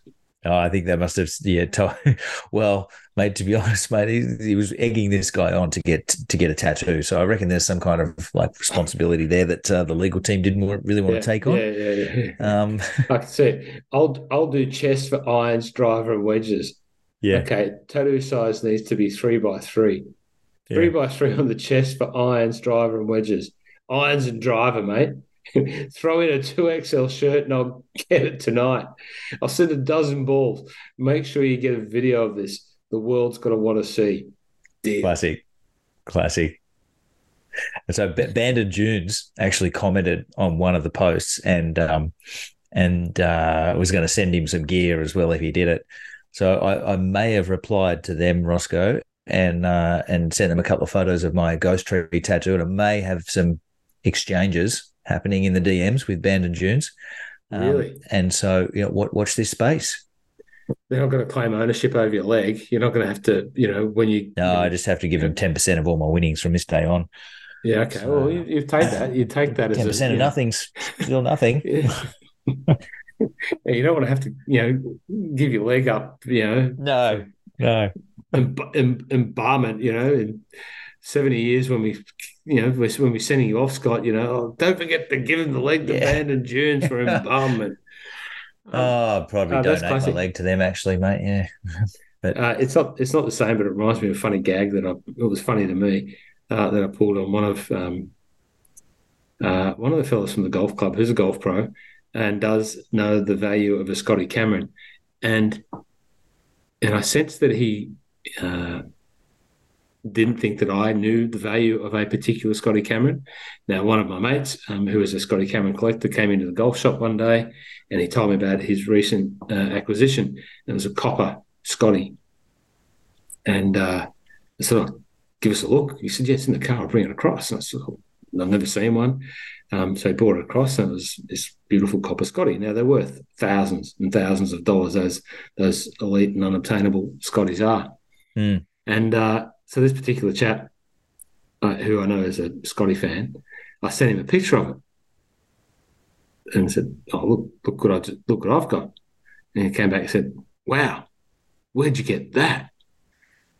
Speaker 2: Oh, I think they must have, yeah. Well, mate, to be honest, mate, he, he, was egging this guy on to get to get a tattoo. So I reckon there's some kind of like responsibility there that uh, the legal team didn't really want
Speaker 1: yeah,
Speaker 2: to take on.
Speaker 1: Yeah, yeah, yeah. Um, I can see. I'll I'll do chest for irons, driver, and wedges.
Speaker 2: Yeah.
Speaker 1: Okay. Tattoo size needs to be three by three. Three yeah. by three on the chest for irons, driver, and wedges. Irons and driver, mate. Throw in a 2XL shirt and I'll get it tonight. I'll send a dozen balls. Make sure you get a video of this. The world's going to want to see.
Speaker 2: Dear. Classic. Classic. And so Bandon Dunes actually commented on one of the posts and um, and uh, was going to send him some gear as well if he did it. So I, I may have replied to them, Rossco, and uh, and sent them a couple of photos of my ghost tree tattoo, and I may have some exchanges happening in the DMs with Bandon Dunes.
Speaker 1: Um, really?
Speaker 2: And so, you know, what, watch this space.
Speaker 1: They're not going to claim ownership over your leg. You're not going to have to, you know, when you.
Speaker 2: No, I just have to give them 10% of all my winnings from this day on.
Speaker 1: Yeah. Okay. So, well, you, you take that. You take that 10%
Speaker 2: as 10% of nothing's still nothing.
Speaker 1: you don't want to have to, you know, give your leg up, you know.
Speaker 2: No, no.
Speaker 1: embalmment, you know, in 70 years when we you know, when we're sending you off, Scott, you know, oh, don't forget to give him the leg to yeah. Bandon Dunes for embalmment.
Speaker 2: oh, probably uh, donate my leg to them, actually, mate. Yeah,
Speaker 1: but uh, it's not it's not the same, but it reminds me of a funny gag that I it was funny to me uh, that I pulled on one of um, uh, one of the fellows from the golf club who's a golf pro and does know the value of a Scotty Cameron, and and I sense that he uh, didn't think that I knew the value of a particular Scotty Cameron. Now, one of my mates, um, who is a Scotty Cameron collector, came into the golf shop one day and he told me about his recent uh, acquisition. It was a copper Scotty. And uh, I said, oh, give us a look. He said, yeah, it's in the car. I'll bring it across. And I said, oh, I've never seen one. Um, so he brought it across and it was this beautiful copper Scotty. Now, they're worth thousands and thousands of dollars, as those elite and unobtainable Scotties are.
Speaker 2: Mm.
Speaker 1: And uh, so this particular chap, uh, who I know is a Scotty fan, I sent him a picture of it and said, "Oh, look, look what I look what I've got." And he came back and said, "Wow, where'd you get that?"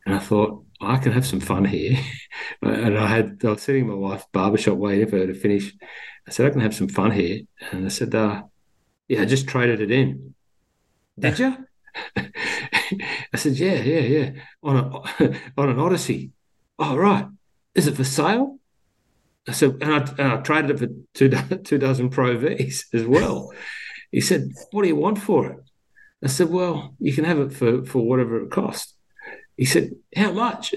Speaker 1: And I thought, I can have some fun here. and I had I was sitting in my wife's barbershop waiting for her to finish. I said, I can have some fun here. And I said, uh, yeah, I just traded it in. Did you? I said, yeah, yeah, yeah, on a on an Odyssey. Oh, right. Is it for sale? I said, and I, and I traded it for two, two dozen Pro Vs as well. he said, what do you want for it? I said, well, you can have it for, for whatever it costs. He said, how much?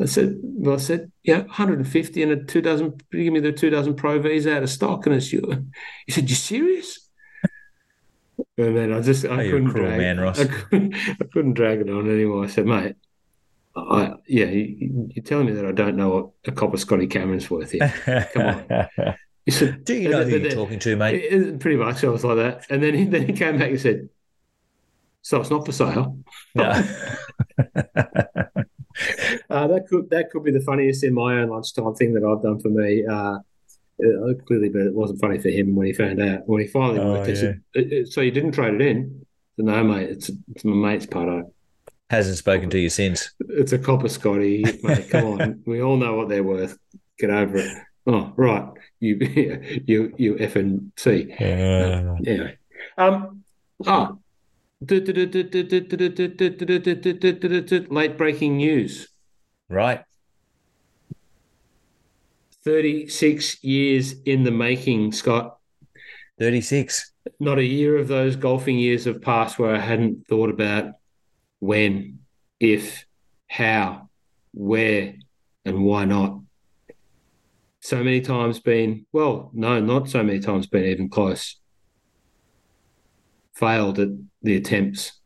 Speaker 1: I said, well, I said, yeah, 150 and a two dozen, give me the two dozen Pro Vs out of stock. And it's you. He said, you serious? And then I just I couldn't drag man, Ross. I couldn't, I couldn't drag it on anymore. I said, mate, I yeah, you, are telling me that I don't know what a copper Scotty Cameron's worth here. Come on.
Speaker 2: He said, "Do you know who you're talking to, mate?"
Speaker 1: Pretty much, I was like that. And then he, then he came back and said, "So it's not for sale." No. uh, that could that could be the funniest in my own lunchtime thing that I've done for me. Uh, uh, clearly, but it wasn't funny for him when he found out. When he finally oh, worked, yeah. said, uh, uh, "So you didn't trade it in?" Said, "No, mate. It's it's my mate's part."
Speaker 2: Hasn't spoken to you since.
Speaker 1: It's a copper Scotty, mate. Come on, we all know what they're worth. Get over it. Oh, right. You, you, you effing see.
Speaker 2: Uh,
Speaker 1: Anyway, um, ah, late breaking news.
Speaker 2: right.
Speaker 1: 36 years in the making, Scott.
Speaker 2: 36.
Speaker 1: Not a year of those golfing years have passed where I hadn't thought about when, if, how, where, and why not. So many times been, well, no, not so many times been even close. Failed at the attempts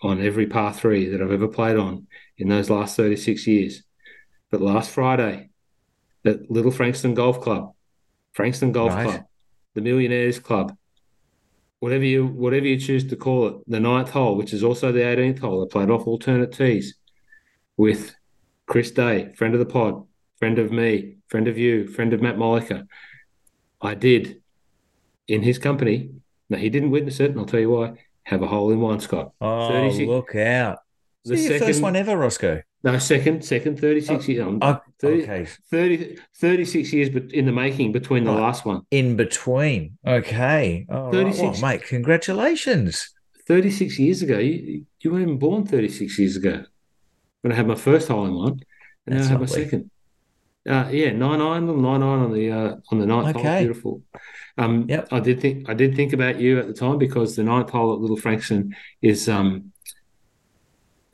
Speaker 1: on every par three that I've ever played on in those last 36 years. But last Friday, at Little Frankston Golf Club, Frankston Golf
Speaker 2: Right.
Speaker 1: Club, the Millionaires Club, whatever you whatever you choose to call it, the ninth hole, which is also the 18th hole, I played off alternate tees with Chris Day, friend of the pod, friend of me, friend of you, friend of Matt Molliker. I did in his company. Now he didn't witness it, and I'll tell you why. Have a hole in one, Scott.
Speaker 2: Oh,
Speaker 1: 36
Speaker 2: look out.
Speaker 1: The
Speaker 2: your first one ever, Rossco?
Speaker 1: No, second, second, 36 years. um,
Speaker 2: Oh,
Speaker 1: 30
Speaker 2: okay.
Speaker 1: 30, 36 years but in the making between the
Speaker 2: Right.
Speaker 1: last one.
Speaker 2: In between. Okay. All right.
Speaker 1: 36.
Speaker 2: Well, mate, congratulations.
Speaker 1: 36 years ago, you, you weren't even born 36 years ago when I had my first hole in one, and
Speaker 2: That's
Speaker 1: now I have my second. Uh, yeah, nine iron, nine iron on the uh, on the ninth hole, beautiful. Um,
Speaker 2: Yep.
Speaker 1: I did think I did think about you at the time because the ninth hole at Little Frankston is um,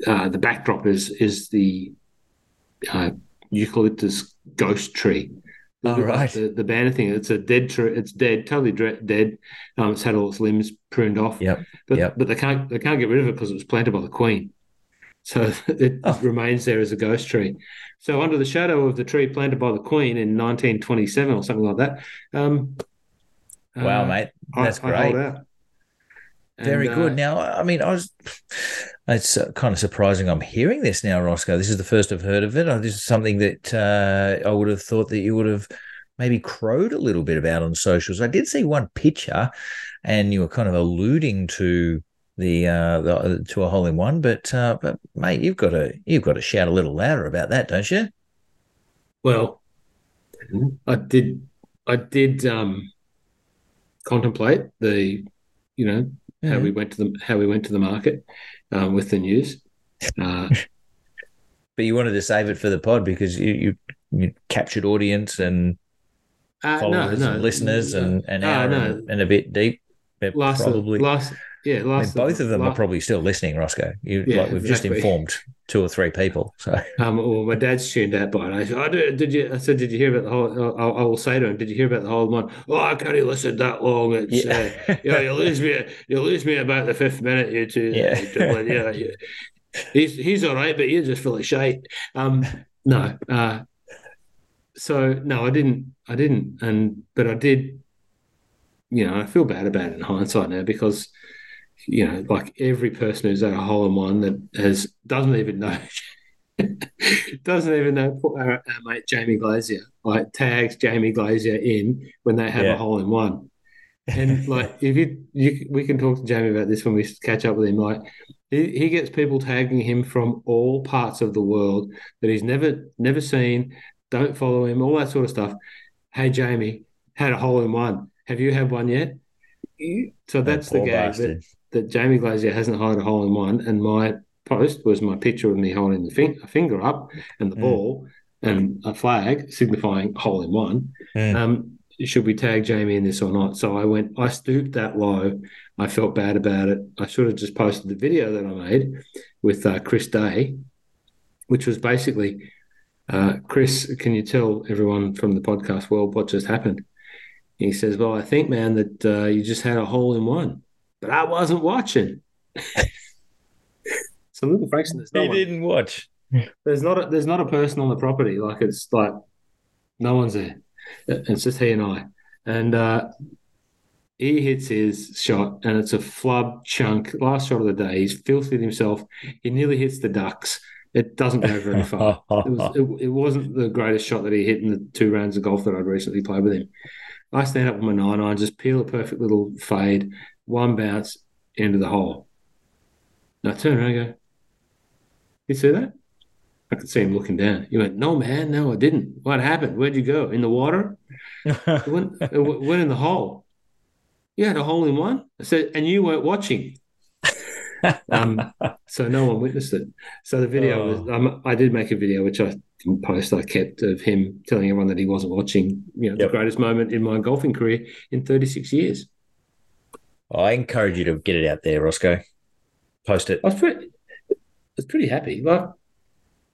Speaker 1: uh, the backdrop is is the uh, eucalyptus ghost tree.
Speaker 2: Oh, right.
Speaker 1: The, the banner thing. It's a dead tree. It's dead, totally dead. Um, it's had all its limbs pruned off.
Speaker 2: Yep.
Speaker 1: But
Speaker 2: Yep.
Speaker 1: but they can't they can't get rid of it because it was planted by the Queen. So it
Speaker 2: Oh.
Speaker 1: remains there as a ghost tree. So under the shadow of the tree planted by the Queen in 1927 or something like that. Um,
Speaker 2: Wow,
Speaker 1: uh,
Speaker 2: mate. That's
Speaker 1: I
Speaker 2: great.
Speaker 1: out.
Speaker 2: Very good.
Speaker 1: uh,
Speaker 2: Now, I mean, I was. It's uh, kind of surprising I'm hearing this now, Rossco. This is the first I've heard of it. Uh, This is something that uh, I would have thought that you would have maybe crowed a little bit about on socials. I did see one picture, and you were kind of alluding to the, uh, the to a hole in one. But uh, but mate, you've got to you've got to shout a little louder about that, don't you?
Speaker 1: Well, I did. I did um, contemplate the, you know, how we went to the how we went to the market um, with the news. Uh,
Speaker 2: But you wanted to save it for the pod because you you, you captured audience and
Speaker 1: uh,
Speaker 2: followers and listeners and an
Speaker 1: Ah,
Speaker 2: hour
Speaker 1: no.
Speaker 2: and, and a bit deep. But
Speaker 1: last
Speaker 2: probably
Speaker 1: last yeah
Speaker 2: I mean, both of them
Speaker 1: la-
Speaker 2: are probably still listening, Rossco. You
Speaker 1: Yeah,
Speaker 2: like we've just informed two or three people. So
Speaker 1: Um, well, my dad's tuned out by it. I said, did, did you? I said, did you hear about the hole? I, I will say to him, did you hear about the hole one? Oh, I can't even listen that long. It's uh, yeah, you lose me. You lose me about the fifth minute. You two,
Speaker 2: Yeah.
Speaker 1: yeah, yeah, yeah. He's he's all right, but you're just full of shite. Um, no. Uh, so no, I didn't. I didn't. And but I did. You know, I feel bad about it in hindsight now because you know, like every person who's at a hole in one that has doesn't even know doesn't even know our, uh, our mate Jamie Glazier like tags Jamie Glazier in when they have
Speaker 2: Yeah.
Speaker 1: a hole in one. And like if you, you we can talk to Jamie about this when we catch up with him. Like he, he gets people tagging him from all parts of the world that he's never never seen, don't follow him, all that sort of stuff. Hey Jamie, had a hole in one. Have you had one yet? So that's the
Speaker 2: poor
Speaker 1: gag that, Jamie Glazier hasn't had a hole in one, and my post was my picture of me holding the fin- a finger up and the
Speaker 2: Mm.
Speaker 1: ball and a flag signifying hole in one.
Speaker 2: Mm.
Speaker 1: Um, should we tag Jamie in this or not? So I went, I stooped that low. I felt bad about it. I should have just posted the video that I made with uh, Chris Day, which was basically, uh, Chris, can you tell everyone from the podcast world what just happened? He says, Well, I think, man, that uh, you just had a hole in one, but I wasn't watching. so, little Frankston, there's no
Speaker 2: He
Speaker 1: one
Speaker 2: didn't watch.
Speaker 1: there's not a, there's not a person on the property. Like it's like no one's there. It's just he and I. And uh, he hits his shot, and it's a flub chunk. Last shot of the day. He's filthied himself. He nearly hits the ducks. It doesn't go very far. It, was, it, it wasn't the greatest shot that he hit in the two rounds of golf that I'd recently played with him. I stand up with my nine iron, just peel a perfect little fade, one bounce into the hole. And I turn around and go, You see that? I could see him looking down. He went, "No, man, no, I didn't. What happened? Where'd you go? In the water? it went, it went in the hole. You had a hole in one." I said, "And you weren't watching." um, so no one witnessed it. So the video
Speaker 2: Oh.
Speaker 1: was, um, I did make a video which I didn't post. I kept of him telling everyone that he wasn't watching. You know,
Speaker 2: Yep.
Speaker 1: the greatest moment in my golfing career in 36 years.
Speaker 2: I encourage you to get it out there, Rossco. Post it.
Speaker 1: I was pretty, I was pretty happy. Like, I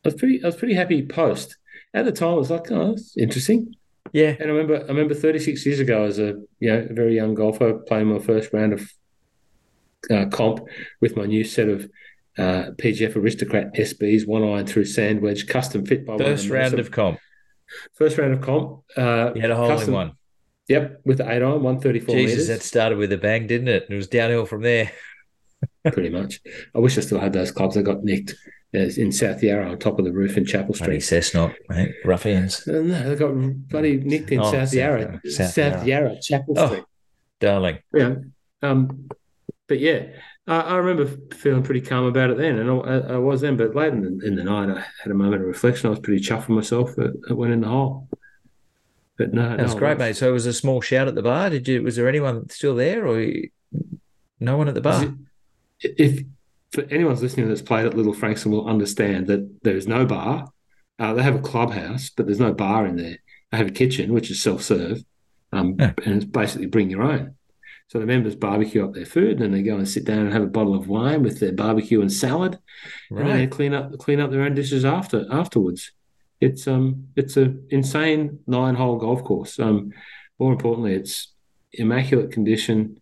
Speaker 1: was pretty, I was pretty happy post. At the time, I was like, oh, that's interesting.
Speaker 2: Yeah.
Speaker 1: And I remember, I remember 36 years ago, as a you know a very young golfer, playing my first round of uh, comp with my new set of uh, PGF Aristocrat SBs, one iron through sand wedge, custom fit by one
Speaker 2: First round of comp.
Speaker 1: first round of comp. Uh,
Speaker 2: You had a hole
Speaker 1: custom-
Speaker 2: in one.
Speaker 1: Yep, with the eight iron, 134
Speaker 2: Jesus,
Speaker 1: meters,
Speaker 2: that started with a bang, didn't it? And it was downhill from there.
Speaker 1: pretty much. I wish I still had those clubs. I got nicked uh, in South Yarra on top of the roof in Chapel
Speaker 2: Bloody
Speaker 1: Street.
Speaker 2: Cessnock, mate. Ruffians.
Speaker 1: No, they got bloody nicked in
Speaker 2: Oh,
Speaker 1: South
Speaker 2: South
Speaker 1: Yarra,
Speaker 2: Yarra,
Speaker 1: South,
Speaker 2: South
Speaker 1: Yarra. Chapel
Speaker 2: Oh.
Speaker 1: Street.
Speaker 2: Darling.
Speaker 1: Yeah. Um, but yeah, I, I remember feeling pretty calm about it then, and I, I was then. But late in the, in the night, I had a moment of reflection. I was pretty chuffed with myself. It, it went in the hole. But no,
Speaker 2: That's
Speaker 1: no,
Speaker 2: great, mate. So it was a small shout at the bar. Did you? Was there anyone still there, or no one at the bar?
Speaker 1: If for anyone's listening that's played at Little Frankston will understand that there is no bar. Uh, they have a clubhouse, but there's no bar in there. They have a kitchen, which is self-serve, um,
Speaker 2: Yeah.
Speaker 1: and it's basically bring your own. So the members barbecue up their food, and then they go and sit down and have a bottle of wine with their barbecue and salad, and then they clean up clean up their own dishes after afterwards. It's um it's a insane nine hole golf course. Um, more importantly, it's immaculate condition,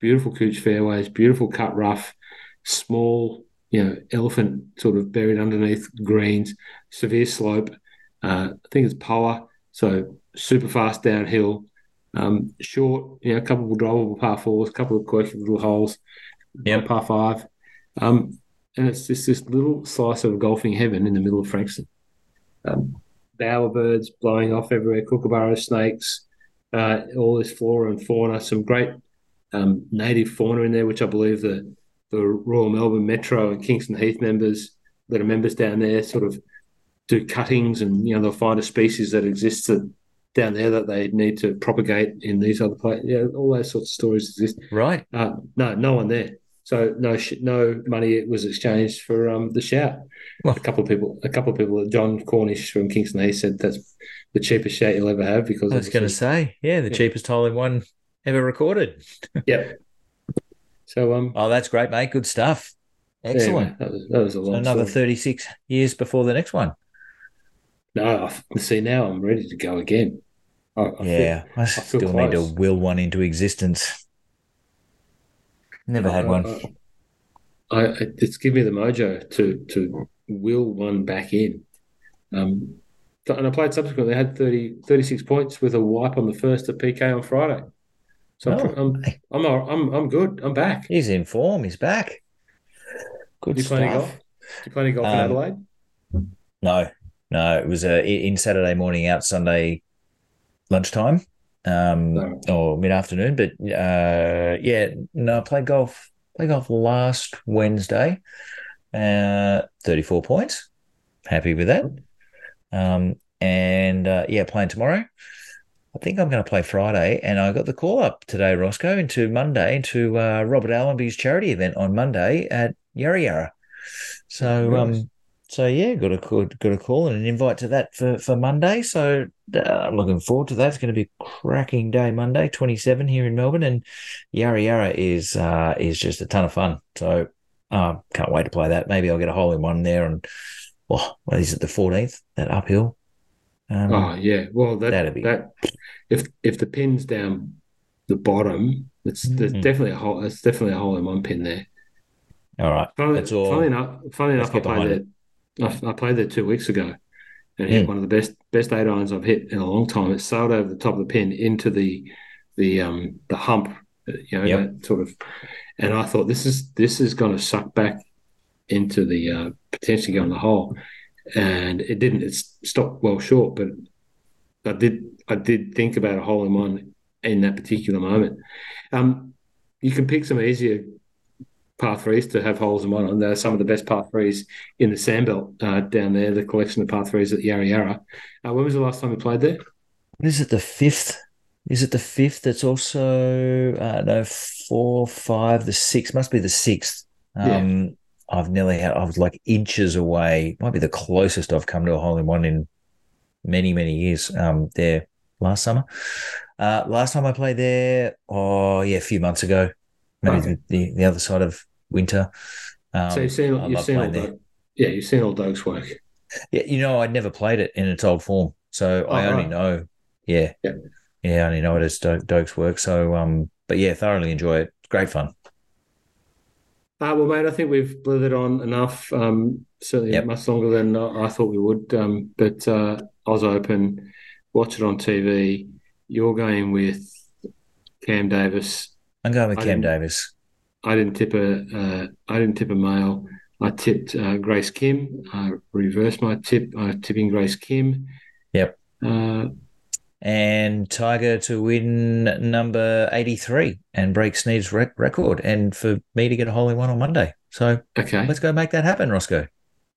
Speaker 1: beautiful cooch fairways, beautiful cut rough, small you know elephant sort of buried underneath greens, severe slope. Uh, I think it's power, so super fast downhill. Um, short, you know, a couple of drivable par fours, a couple of quirky little holes, one par five. Um, and it's just this little slice of golfing heaven in the middle of Frankston. Um, bowerbirds blowing off everywhere, kookaburra snakes, uh, all this flora and fauna, some great um, native fauna in there, which I believe the the Royal Melbourne Metro and Kingston Heath members that are members down there sort of do cuttings and you know they'll find a species that exists that, down there that they need to propagate in these other places. Yeah, all those sorts of stories exist.
Speaker 2: Right.
Speaker 1: Uh, no, no one there. So no, sh- no money was exchanged for um, the shout.
Speaker 2: Well-
Speaker 1: a couple of people, a couple of people. John Cornish from Kingston Heath said that's the cheapest shout you'll ever have because
Speaker 2: I was going to say, yeah, the
Speaker 1: Yeah.
Speaker 2: cheapest hole in one ever recorded.
Speaker 1: Yep. So um,
Speaker 2: Oh, that's great, mate. Good stuff. Excellent.
Speaker 1: anyway, that was, that was a long
Speaker 2: Another 36 years before the next one.
Speaker 1: No, I see now I'm ready to go again. I, I feel-
Speaker 2: yeah. I
Speaker 1: feel
Speaker 2: still need to will one into existence. Never had one.
Speaker 1: I, I, I- it's given me the mojo to to will one back in. Um, and I played subsequently. I had 30, 36 points with a wipe on the first at PK on Friday. So I'm,
Speaker 2: Oh.
Speaker 1: I'm, I'm, I'm, I'm good. I'm back.
Speaker 2: He's in form. He's back. Good
Speaker 1: you
Speaker 2: stuff.
Speaker 1: play any golf? You play any golf in
Speaker 2: Um,
Speaker 1: Adelaide?
Speaker 2: No, no. It was uh, in Saturday morning, out Sunday lunchtime, um,
Speaker 1: No.
Speaker 2: or mid afternoon. But uh, yeah, no. I played golf. Played golf last Wednesday. Uh, thirty-four points. Happy with that. Um, and uh, yeah, playing tomorrow. I think I'm going to play Friday, and I got the call up today, Rossco, into Monday into uh, Robert Allenby's charity event on Monday at Yarra Yarra. So,
Speaker 1: Nice.
Speaker 2: um, so yeah, got a call, got a call and an invite to that for for Monday. So uh, I'm looking forward to that. It's going to be a cracking day Monday, 27 here in Melbourne, and Yarra Yarra is uh, is just a ton of fun. So uh, can't wait to play that. Maybe I'll get a hole in one there, and oh, what is it, the 14th? That uphill. Um,
Speaker 1: Oh yeah. Well, that
Speaker 2: that'd be-
Speaker 1: that if if the pin's down the bottom, it's there's
Speaker 2: Mhm.
Speaker 1: definitely a hole. It's definitely a hole in one pin there.
Speaker 2: All right, that's all.
Speaker 1: funnily enough,
Speaker 2: Let's
Speaker 1: enough, I played there. I, I played there two weeks ago, and hit
Speaker 2: Mm.
Speaker 1: one of the best best eight irons I've hit in a long time. It sailed over the top of the pin into the the um the hump, you know,
Speaker 2: Yep.
Speaker 1: that sort of. And I thought this is this is going to suck back into the uh, potentially go in the hole, and it didn't. It stopped well short, but I did I did think about a hole in one in that particular moment. Um, you can pick some easier par threes to have holes in one. And they're some of the best par threes in the sandbelt uh, down there. The collection of par threes at Yarra Yarra. Uh, when was the last time you played there?
Speaker 2: Is it the fifth? Is it the fifth? That's also uh, no four, five, the sixth. Must be the sixth. Um, yeah. I've nearly had. I was like inches away. Might be the closest I've come to a hole in one in many, many years. Um, there last summer. Uh, last time I played there, oh yeah, a few months ago, maybe okay. the, the other side of winter.
Speaker 1: Um, so you've seen, you've seen all the, yeah, you've seen all Doug's work.
Speaker 2: Yeah, you know, I'd never played it in its old form, so oh, I only right. know, yeah, yeah, yeah, I only know it as Doug's work. So, um, but yeah, thoroughly enjoy it. Great fun.
Speaker 1: Uh, well, mate, I think we've blithered on enough. Um, certainly yep. much longer than I thought we would. Um, but uh, Oz Open, watch it on TV. You're going with Cam Davis.
Speaker 2: I'm going with Cam Davis.
Speaker 1: I didn't tip a. Uh, I didn't tip a male. I tipped uh, Grace Kim. I reversed my tip. I'm tipping Grace Kim.
Speaker 2: Yep. Uh, and Tiger to win number 83 and break Snead's rec- record, and for me to get a hole in one on Monday. So,
Speaker 1: okay,
Speaker 2: let's go make that happen, Rossco.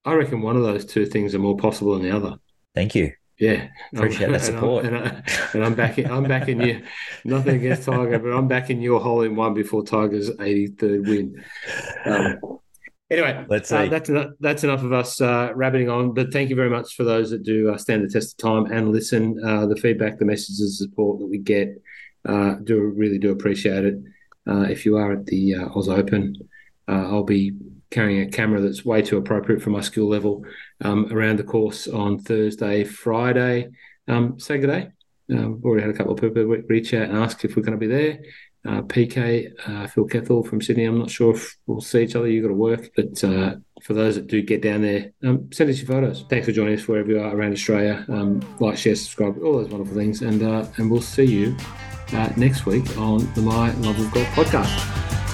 Speaker 1: I reckon one of those two things are more possible than the other.
Speaker 2: Thank you.
Speaker 1: Yeah,
Speaker 2: appreciate that support.
Speaker 1: And, I, am backing. I'm backing you. Nothing against Tiger, but I'm backing your hole in one before Tiger's 83rd win. Um, Anyway, let's uh, that's enough, that's enough of us uh, rabbiting on. But thank you very much for those that do uh, stand the test of time and listen. Uh, the feedback, the messages, the support that we get, uh, do really do appreciate it. Uh, if you are at the Oz Open, I'll be carrying a camera that's way too appropriate for my skill level um, around the course on Thursday, Friday. Um, say good day. Um, already had a couple of people reach out and ask if we're going to be there uh, PK, uh, Phil Kethel from Sydney. I'm not sure if we'll see each other. You've got to work. But uh, for those that do get down there, um, send us your photos. Thanks for joining us wherever you are around Australia. Um, like, share, subscribe, all those wonderful things. And, uh, and we'll see you uh, next week on the My Love of Golf podcast.